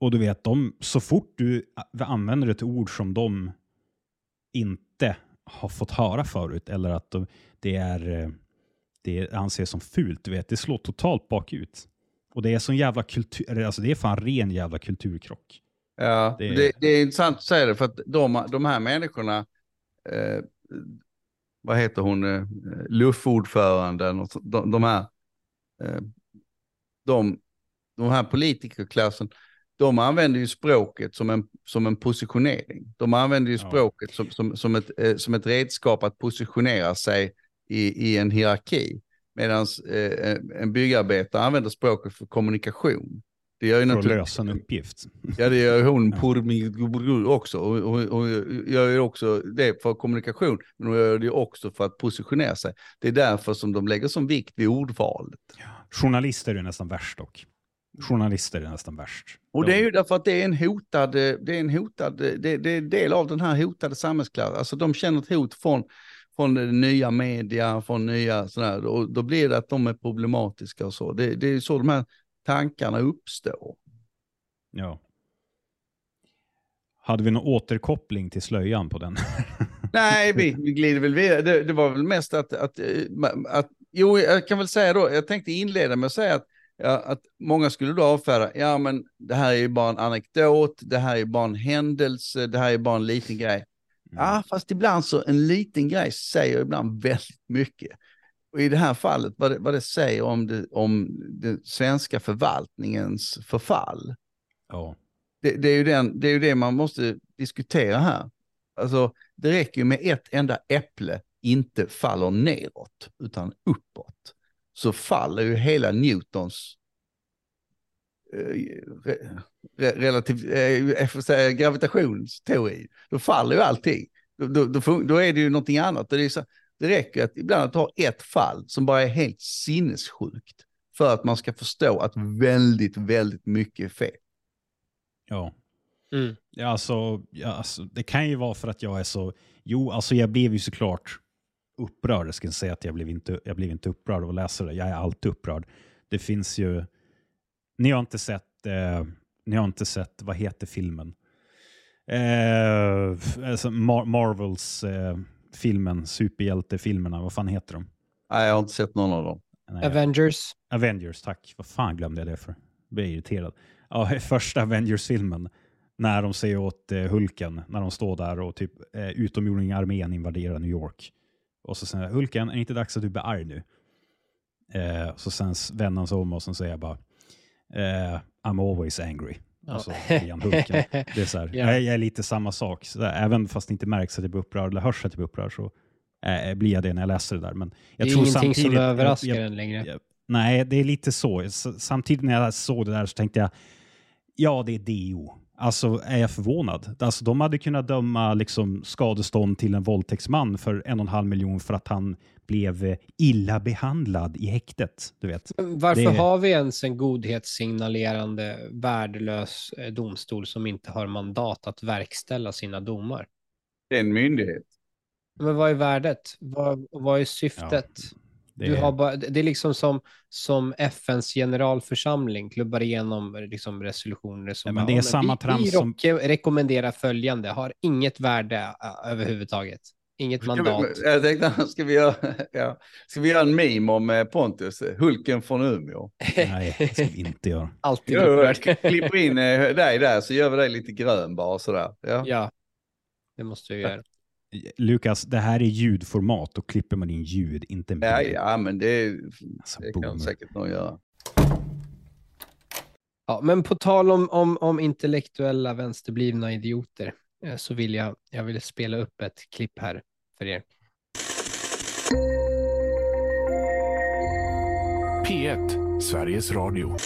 Och du vet, de, så fort du använder ett ord som de inte har fått höra förut eller att de, det, är, eh, det anses som fult, du vet, det slår totalt bakut. Och det är sån jävla kultur, alltså det är fan ren jävla kulturkrock. Ja, det, det, det är intressant att säga det för att de, de här människorna, eh, vad heter hon, eh, luffordföranden och de, de här eh, de, de här politikerklassen, de använder ju språket som en, som en positionering. De använder ju ja. språket som, som, som, ett, eh, som ett redskap att positionera sig i, i en hierarki. Medan eh, en byggarbetare använder språket för kommunikation. Det gör ju för att lösa en uppgift. Ja, det gör hon ja. också. Och, och, och gör ju också det för kommunikation, men hon gör det också för att positionera sig. Det är därför som de lägger som vikt vid ordvalet. Ja. Journalister är nästan värst dock. Journalister är nästan värst. Och det är ju därför att det är en hotad, det är en hotad, det, det är del av den här hotade samhällsklassen. Alltså de känner ett hot från, från nya media, från nya sådär. Och då blir det att de är problematiska och så. Det, det är så de här tankarna uppstår. Ja. Hade vi någon återkoppling till slöjan på den? Nej, vi, vi glider väl vidare. Det, det, var väl mest att, att, eh, att, jo, jag kan väl säga då, jag tänkte inleda med att säga att, ja, att många skulle då avfärda, ja men det här är ju bara en anekdot, det här är bara en händelse, det här är bara en liten grej. Mm. Ja, fast ibland så en liten grej säger ibland väldigt mycket. Och i det här fallet, vad det, vad det säger om, det, om den svenska förvaltningens förfall. Ja. Det, det, är ju den, det är ju det man måste diskutera här. Alltså, det räcker ju med ett enda äpple inte faller neråt, utan uppåt. Så faller ju hela Newtons re, re, relativ, eh, säga, gravitationsteori. Då faller ju allting. Då, då, då, då, är det ju någonting annat. Det är så, det räcker att ibland att ha ett fall som bara är helt sinnessjukt för att man ska förstå att väldigt, väldigt mycket är fel. Ja. Mm. Ja, alltså, ja, alltså, det kan ju vara för att jag är så... Jo, alltså jag blev ju såklart upprörd. Jag ska säga att jag blev inte, jag blev inte upprörd av att läsa det. Jag är alltid upprörd. Det finns ju... Ni har inte sett... Eh, ni har inte sett, vad heter filmen? Eh, alltså Mar Marvels eh, filmen, superhjältefilmerna, vad fan heter de? Nej, jag har inte sett någon av dem. Nej, Avengers. Avengers, tack. Vad fan glömde jag det för? Jag blir irriterad. Ja, första Avengers-filmen, när de säger åt eh, Hulken, när de står där och typ eh, utomjordingarmén invaderar New York. Och så säger Hulken, är det inte dags att du blir arg nu? Eh, så sen vänder han sig om och så säger jag bara, eh, I'm always angry. Och så blir Hulken. Det är så här, yeah. jag, jag, är lite samma sak. Så där, även fast det inte märks att jag blir upprörd eller hörs att jag blir upprörd så eh, blir jag det när jag läser det där. Men jag det är tror ingenting som överraskar en längre. Jag, nej, det är lite så. Samtidigt när jag såg det där så tänkte jag, ja det är DO. Alltså är jag förvånad. Alltså, de hade kunnat döma liksom, skadestånd till en våldtäktsman för en och en halv miljon för att han blev eh, illa behandlad i häktet. Du vet. Varför det... har vi ens en godhetssignalerande värdelös eh, domstol som inte har mandat att verkställa sina domar? Det är en myndighet. Men vad är värdet? Vad, vad är syftet? Ja. Det... Du har bara, det är liksom som, som FNs generalförsamling klubbar igenom liksom resolutioner som ja, men det är bara, samma vi, vi som... rekommenderar följande, har inget värde uh, överhuvudtaget. Inget ska mandat. Vi, jag tänkte, ska vi, göra, ja, ska vi göra en meme om eh, Pontus, Hulken från Umeå? Nej, det ska vi inte göra. Alltid upprörd. Klipper in eh, dig där så gör vi dig lite grön bara sådär. Ja. ja, det måste vi göra. Lukas, det här är ljudformat. Då klipper man in ljud, inte en bild. Ja, ja, men det, Alltså, det kan säkert någon göra. Ja, men på tal om, om, om intellektuella vänsterblivna idioter eh, så vill jag, jag vill spela upp ett klipp här för er. P1, Sveriges Radio.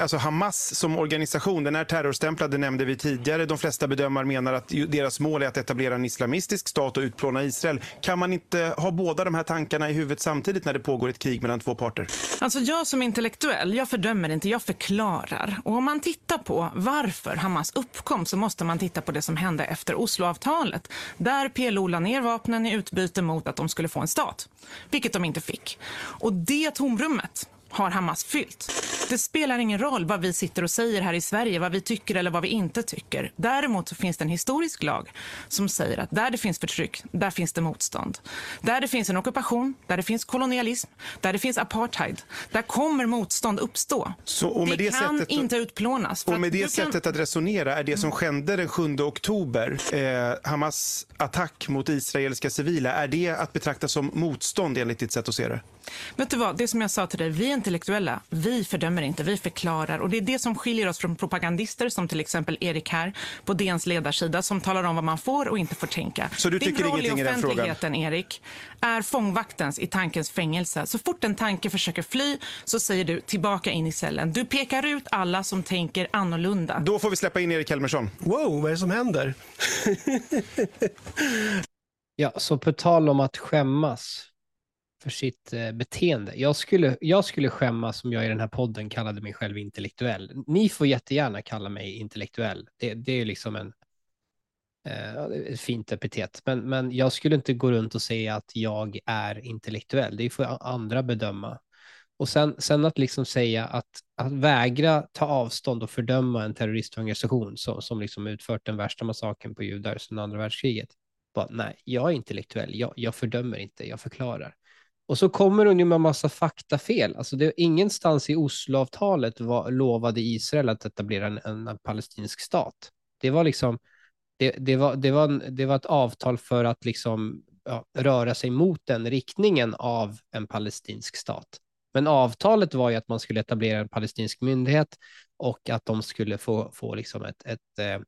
Alltså Hamas som organisation, den är terrorstämplad, det nämnde vi tidigare. De flesta bedömare menar att deras mål är att etablera en islamistisk stat och utplåna Israel. Kan man inte ha båda de här tankarna i huvudet samtidigt när det pågår ett krig mellan två parter? Alltså jag som intellektuell, jag fördömer inte, jag förklarar. Och om man tittar på varför Hamas uppkom så måste man titta på det som hände efter Osloavtalet. Där PLO la ner vapnen i utbyte mot att de skulle få en stat, vilket de inte fick. Och det tomrummet har Hamas fyllt. Det spelar ingen roll vad vi sitter och säger här i Sverige, vad vi tycker eller vad vi inte tycker. Däremot så finns det en historisk lag som säger att där det finns förtryck, där finns det motstånd. Där det finns en ockupation, där det finns kolonialism, där det finns apartheid, där kommer motstånd uppstå. Så, det, det kan sättet- inte utplånas. Och med det kan- sättet att resonera är det som skedde den 7 oktober, eh, Hamas attack mot israeliska civila, är det att betrakta som motstånd enligt ditt sätt att se det? Vet du vad, det som jag sa till dig, vi är intellektuella, vi fördömer inte, vi förklarar. Och det är det som skiljer oss från propagandister som till exempel Erik här på DNs ledarsida som talar om vad man får och inte får tänka. Så du Din tycker roll ingenting i den frågan? offentligheten, Erik, är fångvaktens i tankens fängelse. Så fort en tanke försöker fly så säger du tillbaka in i cellen. Du pekar ut alla som tänker annorlunda. Då får vi släppa in Erik Helmersson. Wow, vad är det som händer? Ja, så på tal om att skämmas för sitt eh, beteende. Jag skulle, jag skulle skämmas om jag i den här podden kallade mig själv intellektuell. Ni får jättegärna kalla mig intellektuell. Det, det är liksom en eh, ett fint epitet. Men, men jag skulle inte gå runt och säga att jag är intellektuell. Det får andra bedöma. Och sen, sen att liksom säga att, att vägra ta avstånd och fördöma en terroristorganisation som, som liksom utfört den värsta massakern på judar sedan andra världskriget. Bara, nej, jag är intellektuell, jag, jag fördömer inte, jag förklarar. Och så kommer hon ju med massa faktafel. Alltså det, ingenstans i Osloavtalet var, lovade Israel att etablera en, en palestinsk stat. Det var liksom, det, det, var, det, var, en- det var ett avtal för att liksom, ja, röra sig mot den riktningen av en palestinsk stat. Men avtalet var ju att man skulle etablera en palestinsk myndighet och att de skulle få, få liksom ett, ett eh,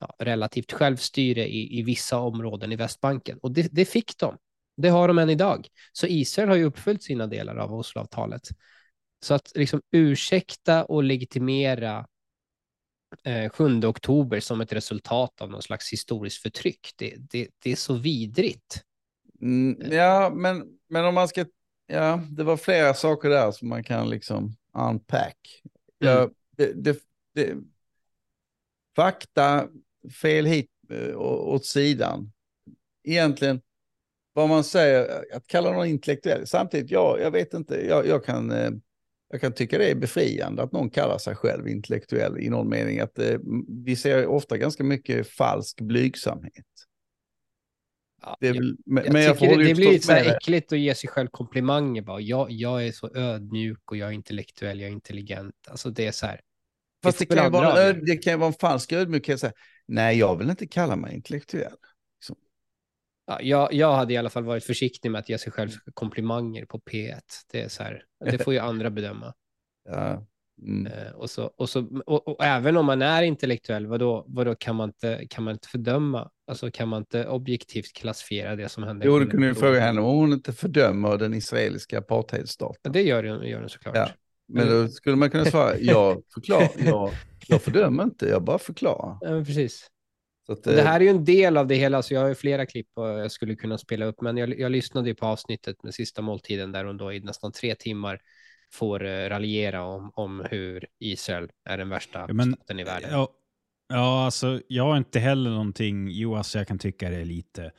ja, relativt självstyre i, i vissa områden i Västbanken. Och det, det fick de. Det har de än idag. Så Israel har ju uppfyllt sina delar av Osloavtalet. Så att liksom ursäkta och legitimera eh, 7 oktober som ett resultat av någon slags historiskt förtryck, det, det, det är så vidrigt. Mm, ja, men, men om man ska... Ja, det var flera saker där som man kan liksom unpack. Ja, det, det, det, fakta, fel hit eh, å- åt sidan. Egentligen, vad man säger, att kalla någon intellektuell. Samtidigt, ja, jag vet inte, jag, jag, kan, eh, jag kan tycka det är befriande att någon kallar sig själv intellektuell i någon mening. Att eh, vi ser ofta ganska mycket falsk blygsamhet. Ja, Det jag, men, jag jag det, det blir lite så här det. äckligt att ge sig själv komplimanger. Bara. Jag, jag är så ödmjuk och jag är intellektuell, jag är intelligent. Alltså det är så här. Fast det får kan, ju vara en det kan vara en falsk ödmjukhet. Så här, Nej, jag vill inte kalla mig intellektuell. Ja, jag, jag hade i alla fall varit försiktig med att ge sig själv komplimanger på P1. Det är så här, det får ju andra bedöma. Ja. Mm. Eh, och, så, och, så, och, och även om man är intellektuell, vadå, vadå kan, man inte, kan man inte fördöma? Alltså kan man inte objektivt klassifiera det som händer? Jo, du kunde ju fråga henne om hon inte fördömer den israeliska Ja, apartheidstaten. det gör den, gör såklart. Ja. Men då skulle man kunna svara, jag förklarar, jag, jag fördömer inte, jag bara förklarar. Ja, precis. Att, Det eh, här är ju en del av det hela, så jag har ju flera klipp och jag skulle kunna spela upp, men jag, jag lyssnade ju på avsnittet med sista måltiden där hon då i nästan tre timmar får uh, raljera om, om hur Israel är den värsta Ja, men- staten i världen. Ja, ja, alltså jag har inte heller någonting, jo alltså jag kan tycka det är lite,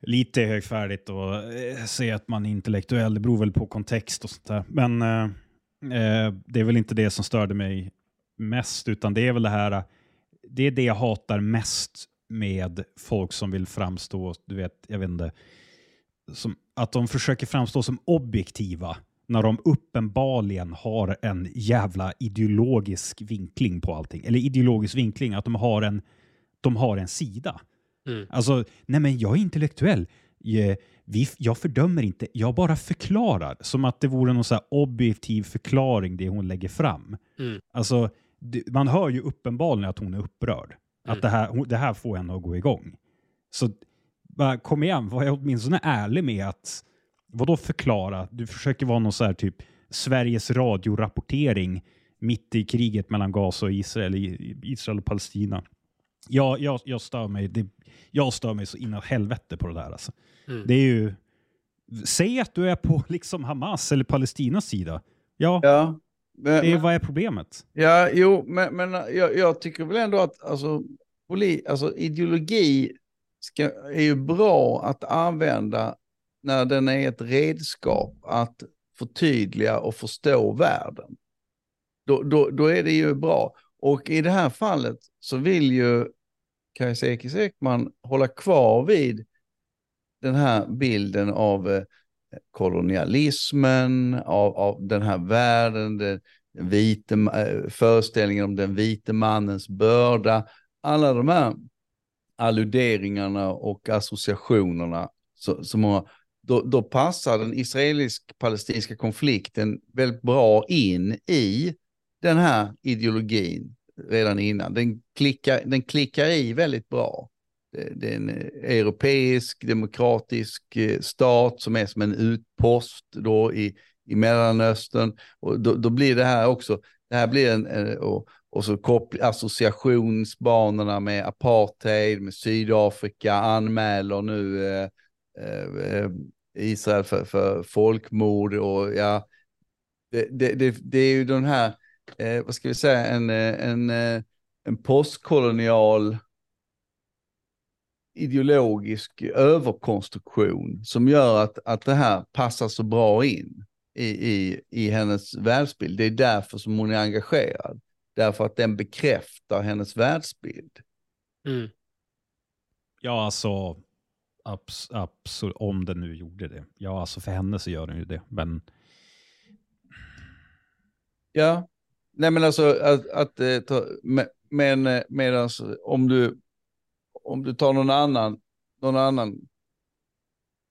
lite högfärdigt och eh, säga att man är intellektuell, det beror väl på kontext och sånt där. Men eh, det är väl inte det som störde mig mest, utan det är väl det här, det är det jag hatar mest med folk som vill framstå, du vet, jag vet inte, som, att de försöker framstå som objektiva när de uppenbarligen har en jävla ideologisk vinkling på allting. Eller ideologisk vinkling, att de har en, de har en sida. Mm. Alltså, nej men jag är intellektuell. Jag, vi, jag fördömer inte, jag bara förklarar. Som att det vore någon så här objektiv förklaring det hon lägger fram. Mm. Alltså, det, man hör ju uppenbarligen att hon är upprörd. Mm. Att det här, det här får henne att gå igång. Så bara, kom igen, var jag åtminstone ärlig med att, vadå förklara? Du försöker vara någon så här typ Sveriges Radio-rapportering mitt i kriget mellan Gaza och Israel, Israel och Palestina. Jag, jag, jag, stör mig, det, jag stör mig så inåt helvete på det där. Alltså. Mm. Det är ju, säg att du är på liksom Hamas eller Palestinas sida. Ja, Ja, men, det är, vad är problemet? ja jo, men, men jag, jag tycker väl ändå att alltså, poli, alltså, ideologi ska, är ju bra att använda när den är ett redskap att förtydliga och förstå världen. Då, då, då är det ju bra. Och i det här fallet så vill ju Kajsa Ekis Ekman hålla kvar vid den här bilden av eh, kolonialismen, av, av den här världen, den vite, eh, föreställningen om den vite mannens börda. Alla de här alluderingarna och associationerna så- som har, då, då passar den israelisk-palestinska konflikten väldigt bra in i den här ideologin redan innan. Den klickar, den klickar i väldigt bra. Det, är en eh, europeisk demokratisk eh, stat som är som en utpost då i, i Mellanöstern. Och då, då blir det här också, det här blir en, och, och så koppl- associationsbanorna med apartheid, med Sydafrika, anmäler nu eh, eh, eh, Israel för, för folkmord och ja, det, det, det, det är ju den här, eh, vad ska vi säga, en, en, en postkolonial ideologisk överkonstruktion som gör att, att det här passar så bra in i, i, i hennes världsbild. Det är därför som hon är engagerad. Därför att den bekräftar hennes världsbild. Mm. Ja, alltså, abs, absolut, om den nu gjorde det. Ja, alltså för henne så gör den ju det. Men Ja, nej men alltså att, att eh, ta, me- men eh, medans om du, om du tar någon annan, någon annan,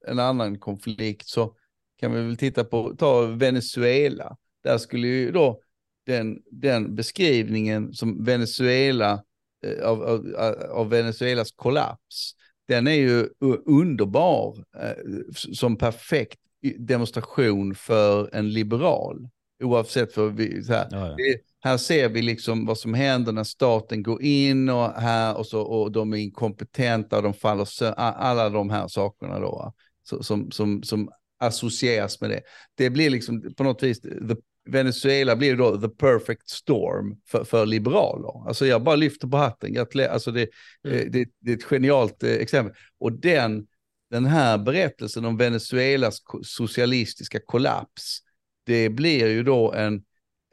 en annan konflikt så kan vi väl titta på, ta Venezuela. Där skulle ju då den, den beskrivningen som Venezuela, eh, av, av, av Venezuelas kollaps, den är ju underbar eh, som perfekt demonstration för en liberal. Oavsett för vi, så här, ja, ja. det, här ser vi liksom vad som händer när staten går in och här och så och de är inkompetenta, de faller sö- a- alla de här sakerna då, så, som, som, som associeras med det. Det blir liksom på något vis, the, Venezuela blir då the perfect storm för, för liberaler. Alltså jag bara lyfter på hatten, gratulerar, alltså det, Mm. eh, det, det är ett genialt eh, exempel. Och den, den här berättelsen om Venezuelas socialistiska kollaps, det blir ju då en,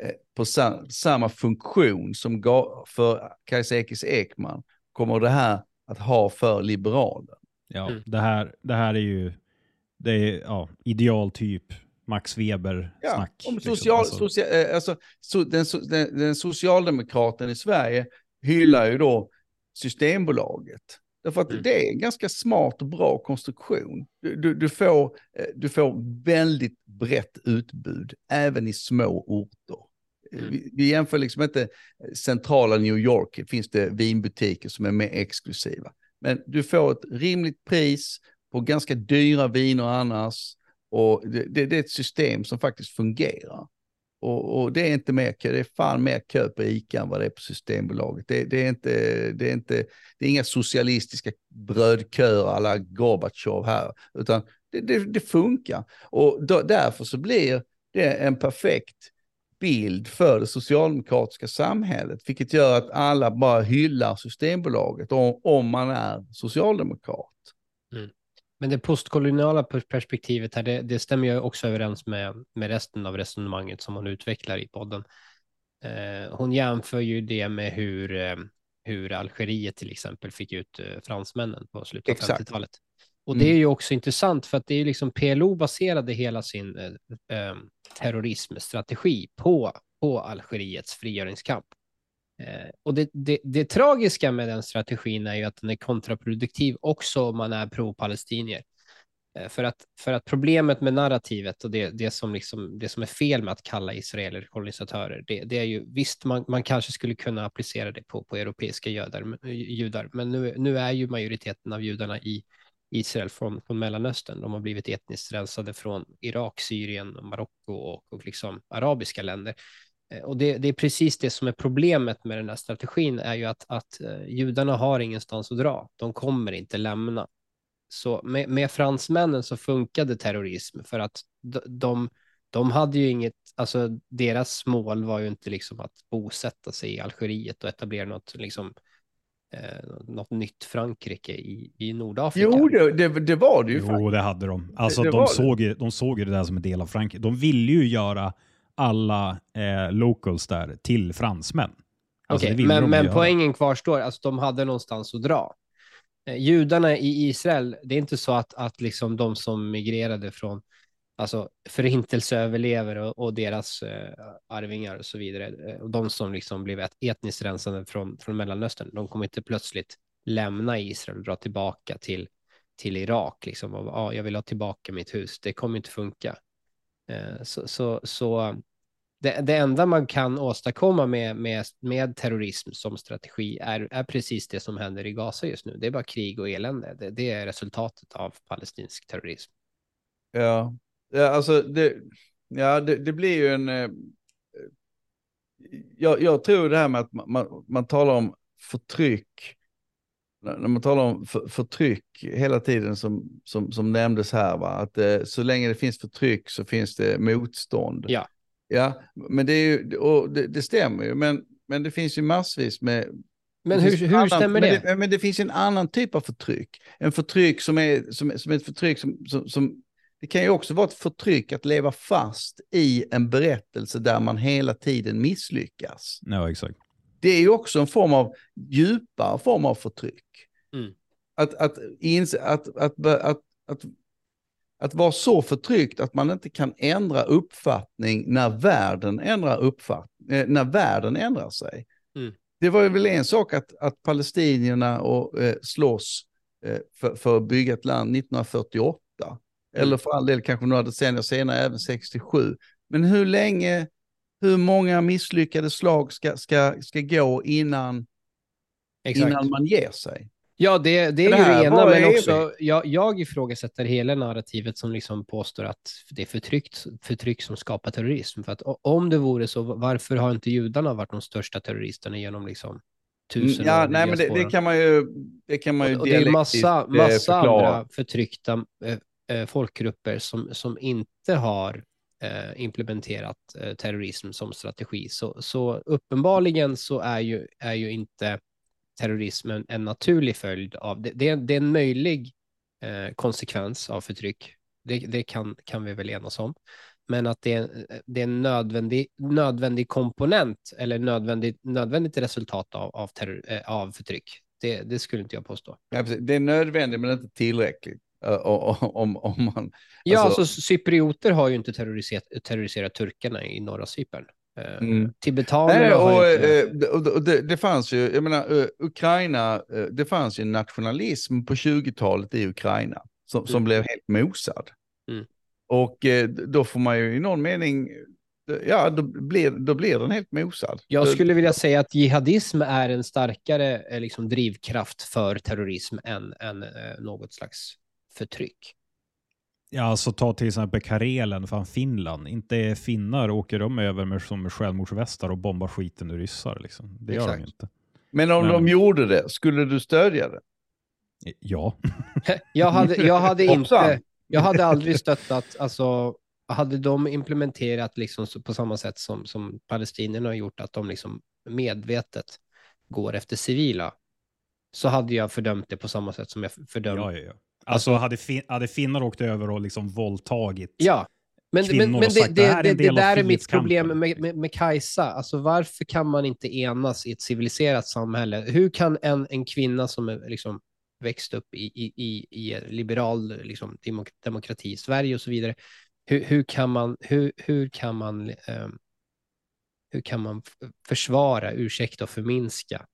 eh, på sa, samma funktion som ga, för Kajsa Ekis Ekman kommer det här att ha för liberalen. ja Mm. det, här, det här är ju det är, ja, idealtyp Max Weber-snack. om liksom. social, Alltså, social, eh, alltså, so, den, den, den socialdemokraten i Sverige hyllar ju då Systembolaget. Därför att Mm. det är en ganska smart och bra konstruktion. Du, du, du, får, eh, du får väldigt brett utbud, även i små orter. Mm. Vi, vi jämför liksom inte eh, centrala New York, finns det vinbutiker som är mer exklusiva. Men du får ett rimligt pris på ganska dyra viner annars. Och det, det, det är ett system som faktiskt fungerar. Och, och det är inte mer kö, det är fan mer kö på ICA än vad det är på Systembolaget. Det, det, är, inte, det, är, inte, det är inga socialistiska brödköer alla Gorbatjov här, utan det, det, det funkar. Och då, därför så blir det en perfekt bild för det socialdemokratiska samhället, vilket gör att alla bara hyllar Systembolaget om, om man är socialdemokrat. Mm. Men det postkoloniala per- perspektivet här, det, det stämmer ju också överens med, med resten av resonemanget som hon utvecklar i podden. Eh, hon jämför ju det med hur, eh, hur Algeriet till exempel fick ut eh, fransmännen på slutet av Exakt. 50-talet. Och Mm. det är ju också intressant för att det är liksom PLO baserade hela sin eh, eh, terrorismstrategi på, på Algeriets frigöringskamp. Eh, och det, det, det tragiska med den strategin är ju att den är kontraproduktiv också om man är pro-palestinier. Eh, för att, för att problemet med narrativet och det, det, som liksom, det som är fel med att kalla israeler kolonisatörer, det, det är ju visst, man, man kanske skulle kunna applicera det på, på europeiska judar, eh, judar men nu, nu är ju majoriteten av judarna i Israel från, från Mellanöstern. De har blivit etniskt rensade från Irak, Syrien, Marocko och, och liksom arabiska länder. Eh, Och det, det är precis det som är problemet med den här strategin, är ju att, att eh, judarna har ingenstans att dra. De kommer inte lämna. Så med, med fransmännen så funkade terrorism för att de, de, de hade ju inget, alltså deras mål var ju inte liksom att bosätta sig i Algeriet och etablera något, liksom, eh, något nytt Frankrike i, i Nordafrika. Jo, det, det, det var det ju faktiskt. Jo, det hade de. Alltså, Det- det de, det. såg de såg ju det där som en del av Frankrike. De ville ju göra alla eh, locals där till fransmän. Alltså, men, men poängen kvarstår, alltså de hade någonstans att dra. Eh, Judarna i Israel, det är inte så att, att liksom de som migrerade från alltså förintelseöverlevare och, och deras eh, arvingar och så vidare, eh, och de som liksom blev et- etniskt rensade från, från Mellanöstern, de kommer inte plötsligt lämna Israel och dra tillbaka till, till Irak, liksom, och ah, jag vill ha tillbaka mitt hus. Det kommer inte funka. Eh, så, så, så det, det enda man kan åstadkomma med, med, med terrorism som strategi är, är precis det som händer i Gaza just nu. Det är bara krig och elände. Det, det är resultatet av palestinsk terrorism. Ja, ja alltså det, ja, det, det blir ju en... Eh, jag, jag tror det här med att man, man, man talar om förtryck, när man talar om för, förtryck hela tiden som, som, som nämndes här, va? att eh, så länge det finns förtryck så finns det motstånd. Ja. Ja, men det, är ju, och det, det stämmer ju, men, men det finns ju massvis med Men det hur, finns en hur annan- stämmer men det? det? Men det finns en annan typ av förtryck. En förtryck som är, som, som är ett förtryck som, som, som... Det kan ju också vara ett förtryck att leva fast i en berättelse där man hela tiden misslyckas. Ja, exakt. Det är ju också en form av djupare form av förtryck. Mm. Att, att, inse, att, att, att, att, att, vara så förtryckt att man inte kan ändra uppfattning när världen ändrar uppfattning, eh, när världen ändrar sig. Mm. Det var ju väl en sak att, att palestinierna och, eh, slåss eh, för, för att bygga ett land 1948. Eller för all del kanske några decennier senare, även 67. Men hur länge, hur många misslyckade slag ska, ska, ska gå innan, Exakt. innan man ger sig? Ja, det, det är Det ju här det ena, men också jag, jag ifrågasätter hela narrativet som liksom påstår att det är förtryck, förtryck som skapar terrorism. För att om det vore så, varför har inte judarna varit de största terroristerna genom liksom tusen Mm, ja, år nej, men det, det kan man ju, det kan man ju Och, och det är massa, eh, massa förklara. andra förtryckta eh, folkgrupper som, som inte har Eh, implementerat eh, terrorism som strategi. Så, så uppenbarligen så är ju, är ju inte terrorismen en naturlig följd av det. Det är, det är en möjlig eh, konsekvens av förtryck. Det, det kan, kan vi väl enas om. Men att det är, det är en nödvändig, nödvändig komponent eller nödvändigt, nödvändigt resultat av, av, terror, eh, av förtryck. Det, det skulle inte jag påstå. Ja, det är nödvändigt men inte tillräckligt eh, Om, om man, Ja, Alltså- alltså, cyprioter har ju inte terroriserat, terroriserat turkarna i norra Cypern. Eh, Mm. Tibetanerna Nej, och, inte... eh, och, det, det fanns ju, jag menar, Ukraina, det fanns ju nationalism på 20-talet i Ukraina som, som Mm. blev helt mosad. Mm. Och då får man ju i någon mening, ja, då blir, då blir den helt mosad. Jag skulle vilja säga att jihadism är en starkare liksom, drivkraft för terrorism än, än något slags förtryck. Ja, alltså ta till exempel Karelen från Finland. Inte finnar åker de över med, som med självmordsvästar och bombar skiten ur ryssar. Liksom. Det gör de Exakt. inte. Men om Men- de gjorde det, skulle du stödja det? Ja, Jag hade, jag hade inte, jag hade aldrig stöttat, alltså hade de implementerat liksom på samma sätt som, som palestinierna har gjort, att de liksom medvetet går efter civila, så hade jag fördömt det på samma sätt som jag fördömt. ja, ja, ja. Alltså hade, fin hade finnar åkt över och liksom våldtagit Ja, men, kvinnor men, men och det, sagt, "Det här det, är en det, det del av där är mitt frihetskampen." problem med, med, med Kajsa. Alltså varför kan man inte enas i ett civiliserat samhälle? Hur kan en, en kvinna som är liksom växt upp i, i, i, i liberal liksom, demok demokrati, Sverige och så vidare, hur, hur kan man, hur, hur kan man, ehm, hur kan man försvara, ursäkta och förminska?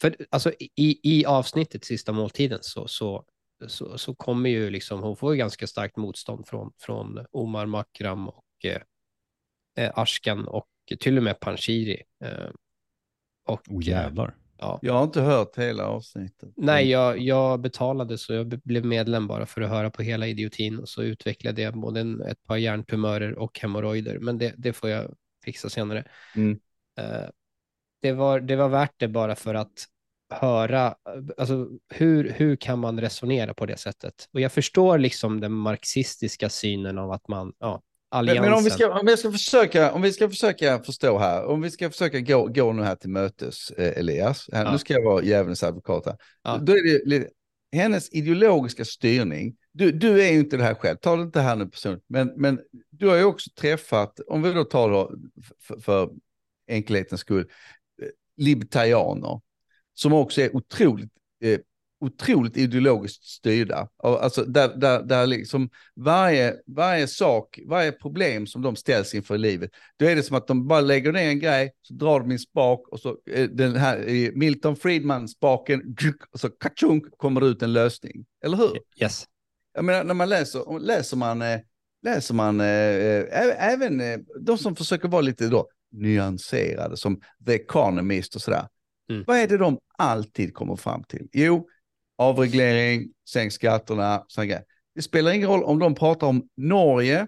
För alltså, i, i avsnittet Sista måltiden så, så, så, så kommer ju liksom, hon får ju ganska starkt motstånd från, från Omar Makram och eh, eh, Ashkan och till och med Panshiri. Eh, och, Oh jävlar. ja. Jag har inte hört hela avsnittet. Nej, jag, jag betalade så jag blev medlem bara för att höra på hela idiotin och så utvecklade jag både en, ett par hjärntumörer och hemorrojder, men det, det får jag fixa senare. Mm. Eh, det, var, det var värt det bara för att höra, alltså hur, hur kan man resonera på det sättet? Och jag förstår liksom den marxistiska synen av att man, ja, alliansen. men om, vi ska, om, vi ska försöka, om vi ska försöka förstå här, om vi ska försöka gå, gå nu här till mötes, eh, Elias, här, Ja. nu ska jag vara djävulens advokat här. Ja. Då är det hennes ideologiska styrning, du, du är ju inte det här själv, ta det inte här nu personligt, men, men du har ju också träffat, om vi då tar då för, för enkelhetens skull, eh, libertarianer, som också är otroligt, eh, otroligt ideologiskt styrda. Alltså där, där, där liksom varje, varje sak, varje problem som de ställs inför i livet, då är det som att de bara lägger ner en grej, så drar de en spak och så eh, den här eh, Milton Friedman-spaken, och så kachunk kommer det ut en lösning. Eller hur? Yes. Jag menar, när man läser, läser man, eh, läser man eh, även de som försöker vara lite då nyanserade, som The Economist och sådär. Mm. Vad är det de alltid kommer fram till? Jo, avreglering, sänk skatterna, sådana grejer. Det spelar ingen roll om de pratar om Norge,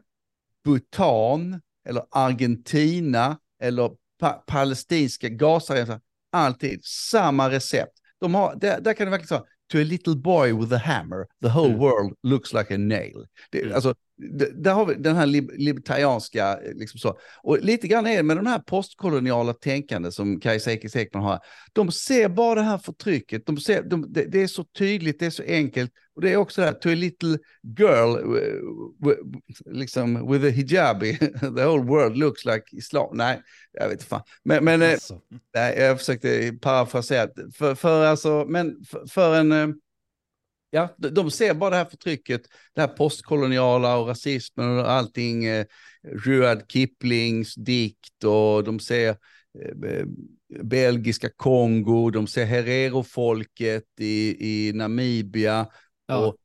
Bhutan eller Argentina eller pa palestinska Gazaremsan. Alltid samma recept. De har, där, där kan det verkligen säga, to a little boy with a hammer, the whole Mm. world looks like a nail. Det, Mm. alltså, där har vi den här lib libertarianska, eh, liksom så. Och lite grann är det med den här postkoloniala tänkande som Kajsa Ekis Ekman har. De ser bara det här förtrycket, de ser, de, det, det är så tydligt, det är så enkelt. Och det är också det här, to a little girl, eh, liksom with a hijabi, the whole world looks like islam. Nej, jag vet inte fan. Men, men eh, Alltså. Nej, jag försökte parafrasera. För, för, alltså, men för, för en... Ja, de, ser bara det här förtrycket, det här postkoloniala och rasismen och allting. Eh, Rudyard Kiplings dikt och de ser eh, eh, belgiska Kongo, de ser Herero-folket i, i Namibia. Ja. Och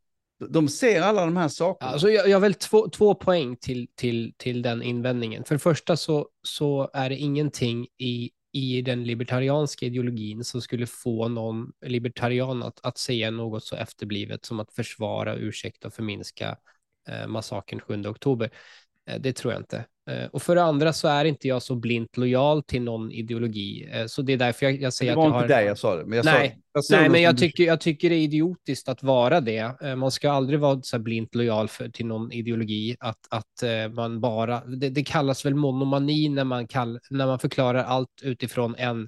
de ser alla de här sakerna. Alltså jag, jag har väl två, två poäng till, till, till den invändningen. För det första så, så är det ingenting i, i den libertarianska ideologin som skulle få någon libertarian att, att säga något så efterblivet som att försvara, ursäkta och förminska eh, massakern 7 oktober. Eh, det tror jag inte. Eh, och för det andra så är inte jag så blint lojal till någon ideologi. Eh, så det är därför jag, jag säger att var jag inte har... det jag sa det. Men jag Nej, sa, jag Nej, men jag tycker, jag tycker det är idiotiskt att vara det. Man ska aldrig vara så blint lojal för, till någon ideologi. Att, att man bara, det, det kallas väl monomani när man, kall, när man förklarar allt utifrån en,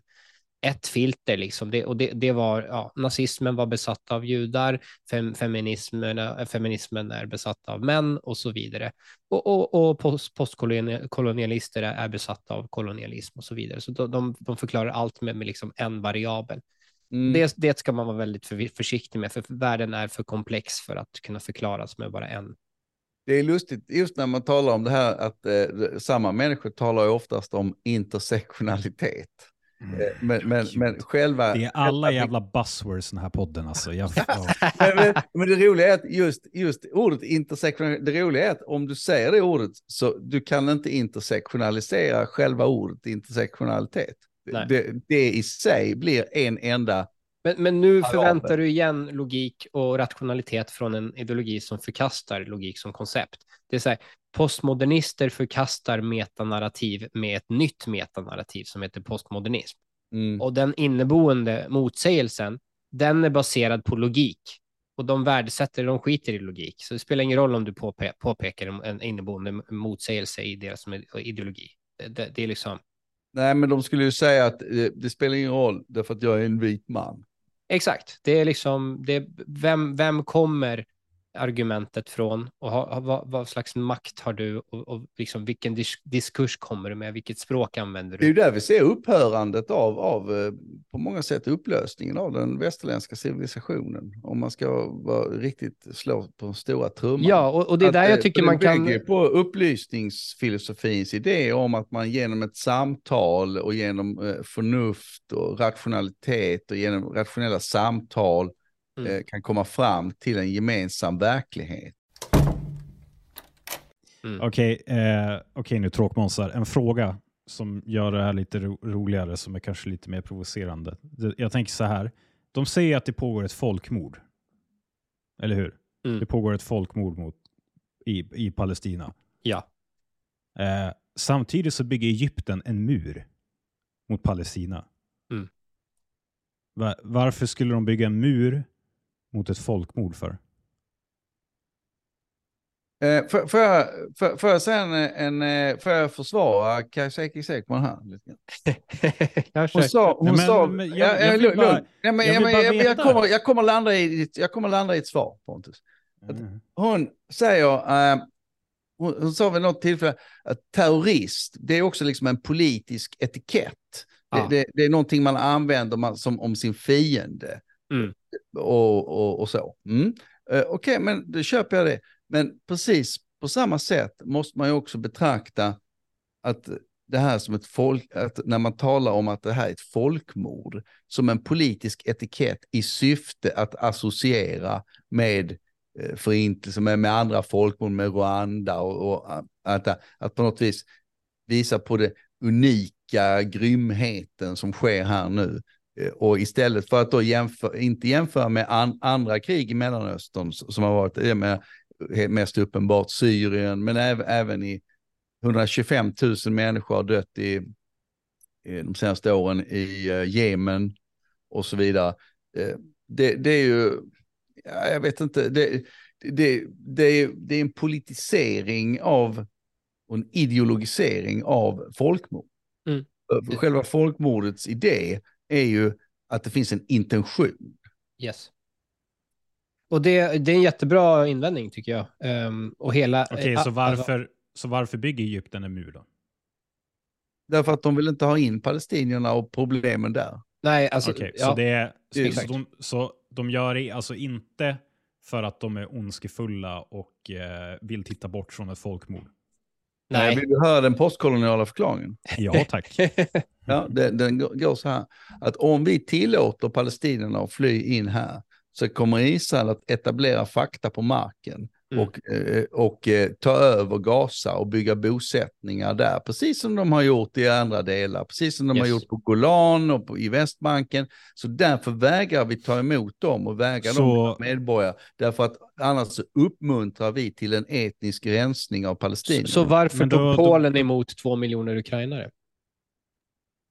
ett filter. Liksom. Det, och det, det var, ja, nazismen var besatt av judar, fem, feminismen, feminismen är besatt av män och så vidare. Och, och, och post, postkolonialister är, besatta av kolonialism och så vidare. Så de, de, de förklarar allt med, med liksom en variabel. Mm. Det, det ska man vara väldigt för, försiktig med, för världen är för komplex för att kunna förklaras med bara en. Det är lustigt, just när man talar om det här att eh, samma människor talar ju oftast om intersektionalitet. Eh, men, men, men själva... Det är alla jävla buzzwords i den här podden alltså. Jag, ja. men, men, men det roliga är att just, just ordet intersektionalitet, det roliga är att om du säger det ordet så du kan inte intersektionalisera själva ordet intersektionalitet. Det, det i sig blir en enda... Men, men nu Variabel. förväntar du igen logik och rationalitet från en ideologi som förkastar logik som koncept. Det är så här, postmodernister förkastar metanarrativ med ett nytt metanarrativ som heter postmodernism. Mm. Och den inneboende motsägelsen, den är baserad på logik. Och de värdesätter, de skiter i logik. Så det spelar ingen roll om du påpe påpekar en- en inneboende motsägelse i deras ideologi. Det, det, det är liksom, Nej, men de skulle ju säga att eh, det spelar ingen roll därför att jag är en vit man exakt, det är liksom, det, vem, vem kommer argumentet från och ha, vad, vad slags makt har du och, och liksom vilken dis diskurs kommer du med, vilket språk använder Det är ju du? där vi ser upphörandet av, av eh, på många sätt upplösningen av den västerländska civilisationen. Om man ska vara riktigt slå på stora trumman. Ja, och, och det är Att, där eh, jag tycker för man det kan... bygger på upplysningsfilosofins idé om att man genom ett samtal och genom eh, förnuft och rationalitet och genom rationella samtal Mm. eh, kan komma fram till en gemensam verklighet. Okej, eh, okej nu tråkmånsar. En fråga som gör det här lite ro roligare, som är kanske lite mer provocerande. Jag tänker så här. De säger att det pågår ett folkmord. Eller hur? Mm. Det pågår ett folkmord mot, i, i Palestina. Ja. Eh, samtidigt så bygger Egypten en mur mot Palestina. Mm. Va- varför skulle de bygga en mur mot ett folkmord för? Eh, får, får, jag, säga en, en eh, får jag försvara Kajseki Sekman här? lite grann? jag Hon sa, hon men- sa, men jag- bara-. Nej, men, kommer, jag, kommer landa i, jag kommer landa i ett svar, Pontus. Mm. Hon säger, eh, hon, hon sa vid något tillfälle att terrorist, det är också liksom en politisk etikett. Ja. Det, det, det är någonting man använder man, som om sin fiende. Mm. Och, och, och så. Mm. Eh, Okej, men då köper jag det. Men precis på samma sätt måste man ju också betrakta att det här som ett folk, att när man talar om att det här är ett folkmord, som en politisk etikett i syfte att associera med förintelsen, förintelse, med, med andra folkmord, med Rwanda och, och att, att på något vis visa på det unika grymheten som sker här nu. Eh, Och istället för att då jämför, inte jämföra med an, andra krig i Mellanöstern som har varit det med, mest uppenbart Syrien, men även, även i 125 000 människor har dött i, i de senaste åren i uh, Jemen och så vidare. Eh, det, det är ju, ja, jag vet inte, det, det, det, är, det är en politisering av och en ideologisering av folkmord. Mm. Själva folkmordets idé är ju att det finns en intention. Yes. Och det, det är en jättebra invändning tycker jag. Ehm, och hela... Okej, eh, så, a- varför, så varför bygger Egypten en mur då? Därför att de vill inte ha in palestinierna och problemen där. nej, alltså... Okej, ja, så, det är, så, de, så de gör det alltså inte för att de är ondskefulla och eh, vill titta bort från ett folkmord? Nej. Vill du höra den postkoloniala förklaringen? Ja, tack. Ja, den, den går går så här, att om vi tillåter palestinierna att fly in här så kommer Israel att etablera fakta på marken Mm. och, eh, och eh, ta över Gaza och bygga bosättningar där, precis som de har gjort i andra delar, precis som de har Yes. gjort på Golan och på, i Västbanken. Så därför vägrar vi ta emot dem och vägrar Så- dem medborgare, därför att annars så uppmuntrar vi till en etnisk rensning av så, palestinierna. så varför då- tog då- Polen emot två miljoner ukrainare?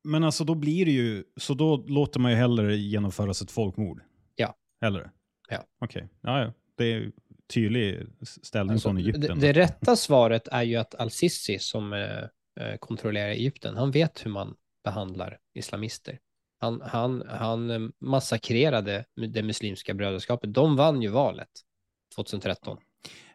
Men alltså då blir det ju, så då låter man ju hellre genomföras ett folkmord? Ja. Hellre? Ja. Okej, ja, ja. Det är ju tydlig ställning Alltså, från det, Egypten. det rätta svaret är ju att al-Sisi som eh, eh, kontrollerar Egypten, han vet hur man behandlar islamister. Han, han, han eh, massakrerade det muslimska brödraskapet. De vann ju valet 2013.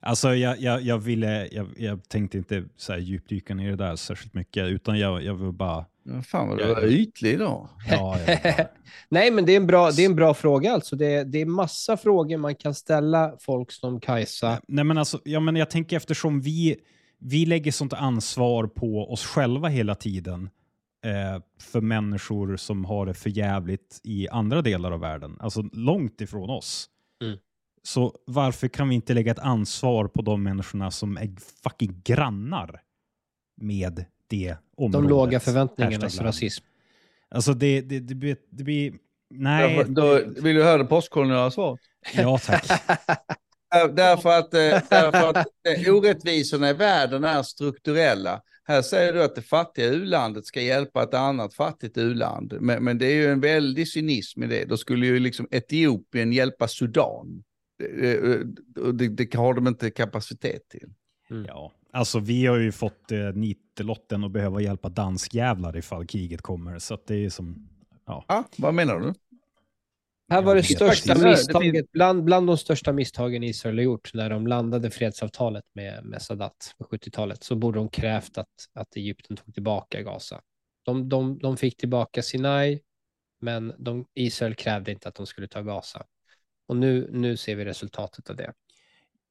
Alltså jag, jag, jag ville, jag, jag tänkte inte så här djupdyka ner i det där särskilt mycket, utan jag, jag vill bara... Ja, Fan vad du var ytlig idag. Ja, bara Nej, men det är en bra, det är en bra fråga alltså. Det, det är massa frågor man kan ställa folk som Kajsa. Nej, men alltså, ja, men jag tänker eftersom vi, vi lägger sånt ansvar på oss själva hela tiden eh, för människor som har det för jävligt i andra delar av världen, alltså långt ifrån oss. Mm. Så varför kan vi inte lägga ett ansvar på de människorna som är fucking grannar med det området? De låga förväntningarnas rasism. Alltså det, det, det, blir, det blir... Nej. Därför, då, vill du höra det postkoloniala svaret? Ja, tack. Där- Därför att, eh, därför att eh, orättvisorna i världen är strukturella. Här säger du att det fattiga ulandet ska hjälpa ett annat fattigt uland. Men, men det är ju en väldig cynism i det. Då skulle ju liksom Etiopien hjälpa Sudan. Eh, eh, och Det, det har de inte kapacitet till. Ja, alltså vi har ju fått eh, nitlotten att behöva hjälpa danskjävlar ifall kriget kommer. Så att det är som... Ja. Ja, vad menar du? Här var det största misstaget, bland, bland de största misstagen Israel har gjort när de landade fredsavtalet med, med Sadat på 70-talet, så borde de krävt att, att Egypten tog tillbaka Gaza. De, de, de fick tillbaka Sinai, men de, Israel krävde inte att de skulle ta Gaza. Och nu, nu ser vi resultatet av det.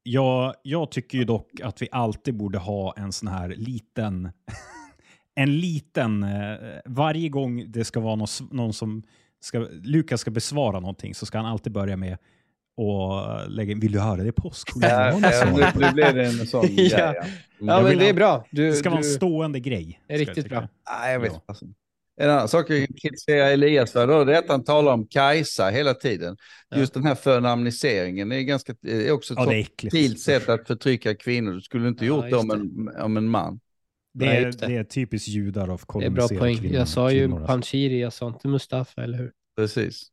Jag, jag tycker ju dock att vi alltid borde ha en sån här liten... en liten... Eh, varje gång det ska vara någon, någon som... Ska, Lukas ska besvara någonting så ska han alltid börja med att lägga in, vill du höra det påskkoloniala Ja, svaret? nu, nu blev det en sån Ja. Ja. Ja, men det är bra. Du, Det ska vara en du, stående grej. Det är riktigt bra. Nej, jag vet Ja. En annan sak jag kan kritisera Elias för, då, det är att han talar om Kajsa hela tiden. Ja. Just den här förnamniseringen är, ganska, är också ett Ja, tilt sätt att förtrycka kvinnor. Du skulle inte Ja, gjort det om en, om en man. Det är, det. det är typiskt judar av det är koloniserade bra poäng. kvinnor. Jag sa ju kvinnor. Panshiri, jag sa inte Mustafa, eller hur? Precis.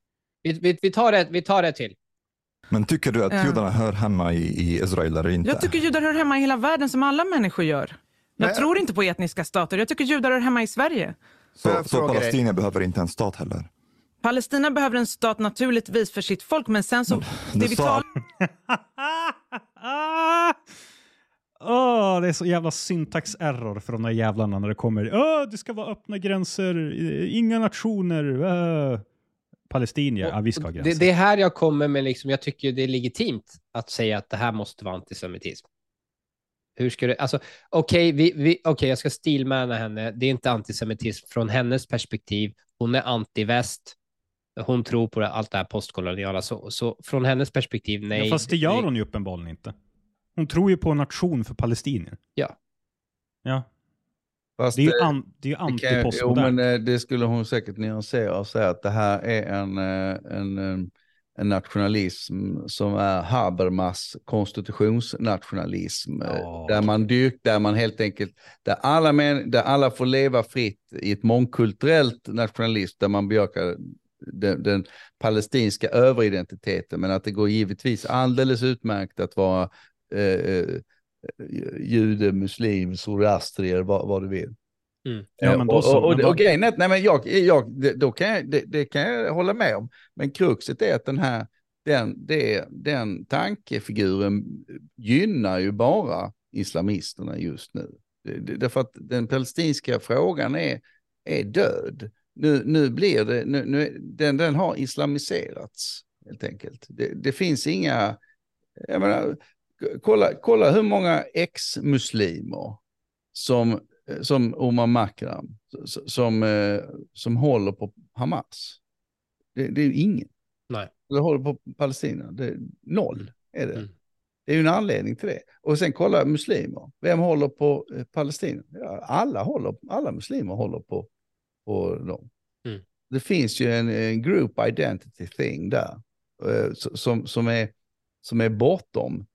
Vi, vi, vi, tar, det, vi tar det till. Men tycker du att Ja. judarna hör hemma i, i Israel eller inte? Jag tycker judar hör hemma i hela världen som alla människor gör. Jag Nej. tror inte på etniska stater. Jag tycker judar hör hemma i Sverige. Så så fråga dig? behöver inte en stat heller? Palestina behöver en stat naturligtvis för sitt folk, men sen så... Det vi talar Åh, det är så jävla syntax-error för de där jävlarna när det kommer. Åh, det ska vara öppna gränser, inga nationer. Uh. Palestinier, ja vi ska ha gränser. Det, det är här jag kommer med, liksom, jag tycker det är legitimt att säga att det här måste vara antisemitism. Hur ska det, alltså, okej, vi, vi, okej, jag ska stilmäna henne. Det är inte antisemitism från hennes perspektiv. Hon är antiväst. Hon tror på det, allt det här postkoloniala. Så, så från hennes perspektiv, nej. ja, fast det gör hon ju uppenbarligen inte. Hon tror ju på en nation för palestinier. Ja. Ja, Fast, det är ju, eh, an, det är ju det kan- Jo, antipostmodernt. men eh, det skulle hon säkert nyansera och säga att det här är en, eh, en, en, en nationalism som är Habermas konstitutionsnationalism. Ja. Där man dyrk, där man helt enkelt, där alla, män, där alla får leva fritt i ett mångkulturellt nationalism där man bejakar den, den palestinska överidentiteten, men att det går givetvis alldeles utmärkt att vara eh, eh, jude, muslim, zoroastrier, vad, vad du vill. Mm. Ja, men då och, så. och, och, Men och vad- grejen är att, nej men jag, jag, det, då kan jag, det, det kan jag hålla med om. Men kruxet är att den här, den, det, den tankefiguren gynnar ju bara islamisterna just nu. Det, det, därför att den palestinska frågan är, är död. Nu, nu blir det, nu, nu, den, den har islamiserats helt enkelt. Det, det finns inga, jag menar, kolla, kolla hur många ex-muslimer som, som Omar Makram, som, eh, som håller på Hamas. Det, det är ju ingen. Nej. Eller håller på Palestina. Det är noll är det. Mm. Det är ju en anledning till det. Och sen kolla muslimer. Vem håller på eh, Palestina? Alla, håller, alla muslimer håller på, på dem. Mm. Det finns ju en, en group identity thing där. eh, Som, som, är, som är bortom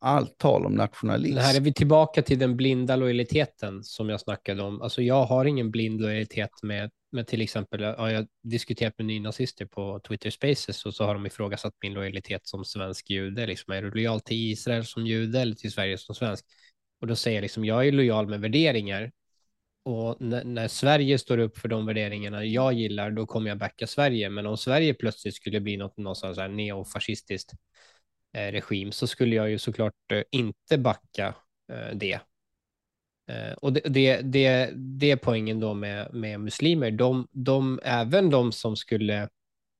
allt tal om nationalism. Det här är vi tillbaka till den blinda lojaliteten som jag snackade om. Alltså jag har ingen blind lojalitet med, med till exempel, ja, jag har diskuterat med nynazister på Twitter Spaces och så har de ifrågasatt min lojalitet som svensk jude. Liksom, är du lojal till Israel som jude eller till Sverige som svensk? Och då säger jag liksom, jag är lojal med värderingar. Och när, när Sverige står upp för de värderingarna jag gillar, då kommer jag backa Sverige. Men om Sverige plötsligt skulle bli något, något så här neofascistiskt Eh, regim så skulle jag ju såklart eh, inte backa eh, det. Och det, det, det, det är poängen då med, med muslimer. De, de, även de som skulle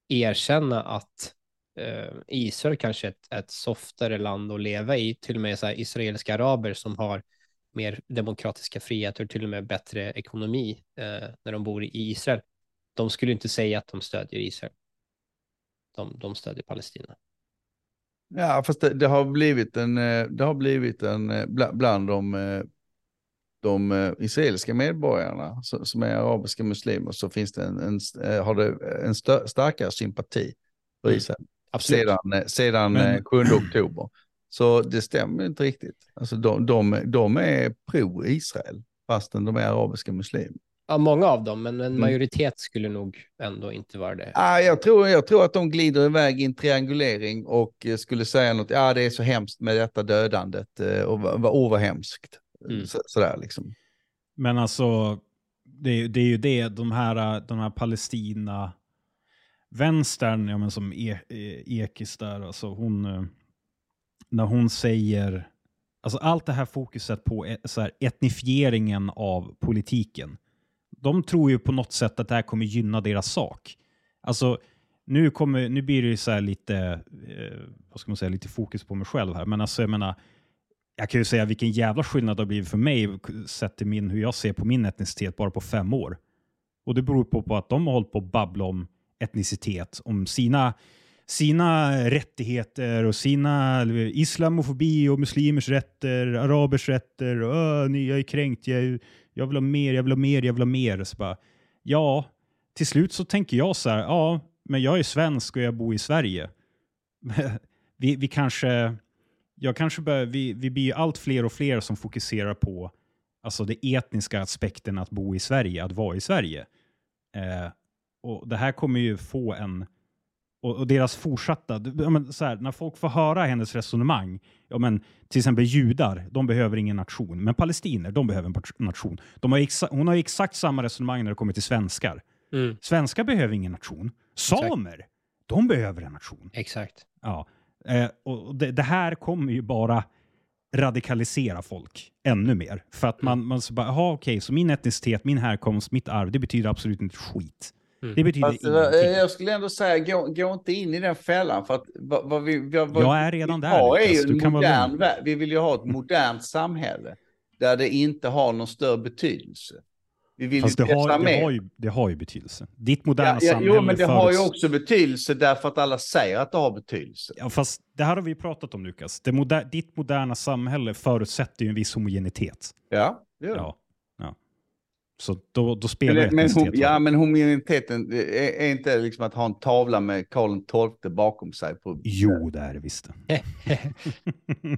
erkänna att eh, Israel kanske är ett, ett softare land att leva i, till och med så här israeliska araber som har mer demokratiska friheter, till och med bättre ekonomi eh, när de bor i Israel. De skulle inte säga att de stödjer Israel. De, de stödjer Palestina. Ja, fast det, det har blivit en, eh, det har blivit en, eh, bla- bland de, eh, de israeliska medborgarna som, är arabiska muslimer så finns det en, en, har det en stö, starkare sympati för Mm. Israel Absolut. sedan, sedan Men- eh, 7 oktober. Så det stämmer inte riktigt. Alltså de, de, de är pro-Israel fastän de är arabiska muslimer. Ja, många av dem, men en Mm. majoritet skulle nog ändå inte vara det. Ah, jag, tror, jag tror att de glider iväg i en triangulering och eh, skulle säga något, ja det är så hemskt med detta dödandet eh, och vad, oh, hemskt. Mm. Så, sådär liksom. Men alltså, det, det är ju det, de här, de här Palestina... vänstern, ja, men som e e Ekis där, alltså hon, eh, när hon säger, alltså allt det här fokuset på så här, etnifieringen av politiken. De tror ju på något sätt att det här kommer gynna deras sak. Alltså, nu, kommer, nu blir det ju så här lite, eh, vad ska man säga, lite fokus på mig själv här, men alltså jag menar, jag kan ju säga vilken jävla skillnad det har blivit för mig sett till min, hur jag ser på min etnicitet bara på fem år. Och det beror på, på att de har hållit på att babbla om etnicitet, om sina, sina rättigheter och sina islamofobi och muslimers rätter, arabers rätter. Och, ni, jag är kränkt, jag, jag vill ha mer, jag vill ha mer, jag vill ha mer. Så bara, ja, till slut så tänker jag så här, ja, men jag är svensk och jag bor i Sverige. vi, vi kanske, jag kanske bör, vi, vi blir ju allt fler och fler som fokuserar på alltså det etniska aspekten att bo i Sverige, att vara i Sverige. Eh, och det här kommer ju få en, och, och deras fortsatta, ja, men så här, när folk får höra hennes resonemang, ja, men, till exempel judar, de behöver ingen nation, men palestiner, de behöver en nation. De har exa, hon har exakt samma resonemang när det kommer till svenskar. Mm. Svenskar behöver ingen nation. Samer, de behöver en nation. Exakt. Ja. Eh, och det, det här kommer ju bara radikalisera folk ännu mer. För att man, man så bara, okej, så min etnicitet, min härkomst, mitt arv, det betyder absolut inte skit. Mm. Det betyder Fast, eh, ingenting. jag skulle ändå säga, gå, gå inte in i den fällan. För att vad, vad vi, vad, vad Jag är redan vi där, har är Du kan vara modern, värld. Vi vill ju ha ett modernt samhälle där det inte har någon större betydelse. Vi vill Fast ju det har, det, har ju, det har ju betydelse. Ditt moderna ja, ja, samhälle jo, men det har ju också betydelse därför att alla säger att det har betydelse. Ja, fast det här har vi ju pratat om Lukas. Det moder, ditt moderna samhälle förutsätter ju en viss homogenitet. Ja, det gör det. Ja. Ja. Så då, då spelar Men, men, roll. ja, men homogeniteten är, är inte liksom att ha en tavla med Karl XII bakom sig. På, Jo, det är det visst.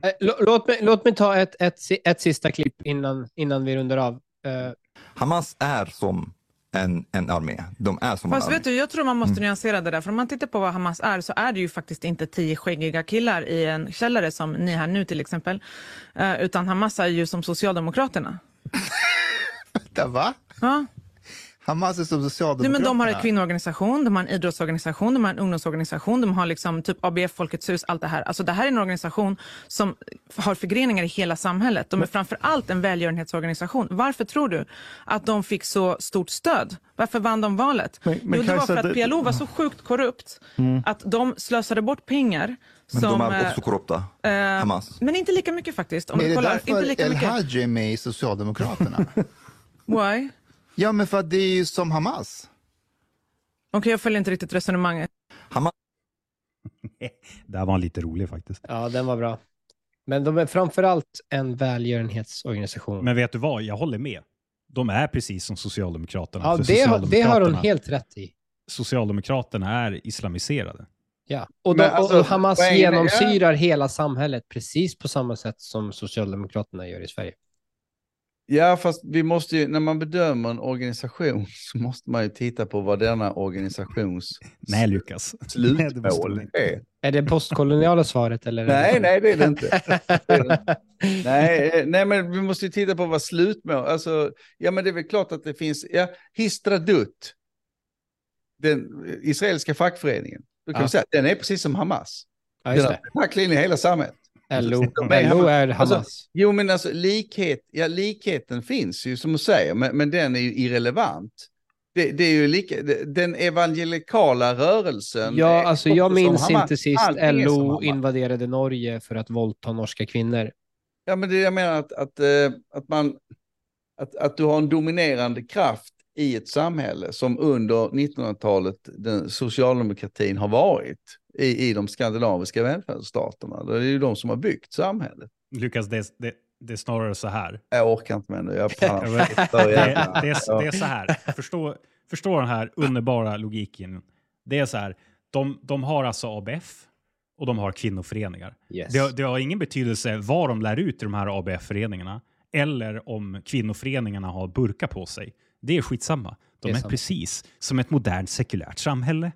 Eh, lå- Låt mig, låt mig ta ett, ett, ett sista klipp innan, innan vi rundar av. Eh, Hamas är som en, en armé. De är som Fast en armé. vet du, jag tror man måste nyansera det där. För om man tittar på vad Hamas är så är det ju faktiskt inte tio skäggiga killar i en källare som ni här nu till exempel. Eh, utan Hamas är ju som Socialdemokraterna. Vänta, va? Ja. Hamas är som Nej, Socialdemokraterna. men de har en kvinnoorganisation, de har en idrottsorganisation, de har en ungdomsorganisation, de har liksom typ ABF, Folkets hus, allt det här. Alltså det här är en organisation som har förgreningar i hela samhället. De är framför allt en välgörenhetsorganisation. Varför tror du att de fick så stort stöd? Varför vann de valet? Men- men jo, det var för att det- PLO var så sjukt korrupt att de slösade bort pengar. Men som, de är eh, också korrupta. eh, Hamas. Men inte lika mycket faktiskt. Om Men är det kollar, därför inte lika El. Hajj är med i Socialdemokraterna? Why? ja, men för att det är ju som Hamas. Okej, jag följer inte riktigt resonemanget. Hamas Det här var lite rolig faktiskt. ja, den var bra. Men de är framförallt en välgörenhetsorganisation. Men vet du vad? Jag håller med. De är precis som Socialdemokraterna. ja, det, har- det har hon Socialdemokraterna- helt rätt i. Socialdemokraterna är islamiserade. Ja. Och, de, alltså, och Hamas genomsyrar hela samhället precis på samma sätt som Socialdemokraterna gör i Sverige. Ja, fast vi måste ju, när man bedömer en organisation så måste man ju titta på vad denna organisations Nej, Lukas. Nej, det måste slutmål är. Är det postkoloniala svaret? Eller Nej, nej, det är det inte. Det är det inte. nej, eh, nej, men vi måste ju titta på vad slutmål, alltså, ja men det är väl klart att det finns, ja, Histradut, den israeliska fackföreningen, du kan Ja. säga, den är precis som Hamas. Ja, Den har det. facklinje i hela samhället. LO, är LO är Alltså, Hamas. Jo, men alltså likhet, ja, likheten finns ju som du säger, men, men den är ju irrelevant. Det, det är ju lika, den evangelikala rörelsen. Ja, alltså jag minns inte sist LO invaderade Norge för att våldta norska kvinnor. Ja, men det jag menar att, att, eh, att man, att, att du har en dominerande kraft i ett samhälle som under 1900-talet den socialdemokratin har varit i, i de skandinaviska välfärdsstaterna. Det är ju de som har byggt samhället. Lukas, det, det, det är snarare så här. Jag orkar inte med det. Jag Ja, pallar. Det, det, är, det är så här. Förstå, förstå den här underbara logiken. Det är så här. De, de har alltså ABF och de har kvinnoföreningar. Yes. Det, har- det har ingen betydelse vad de lär ut i de här ABF-föreningarna eller om kvinnoföreningarna har burka på sig. Det är skitsamma. De Det är är, precis som ett modernt sekulärt samhälle.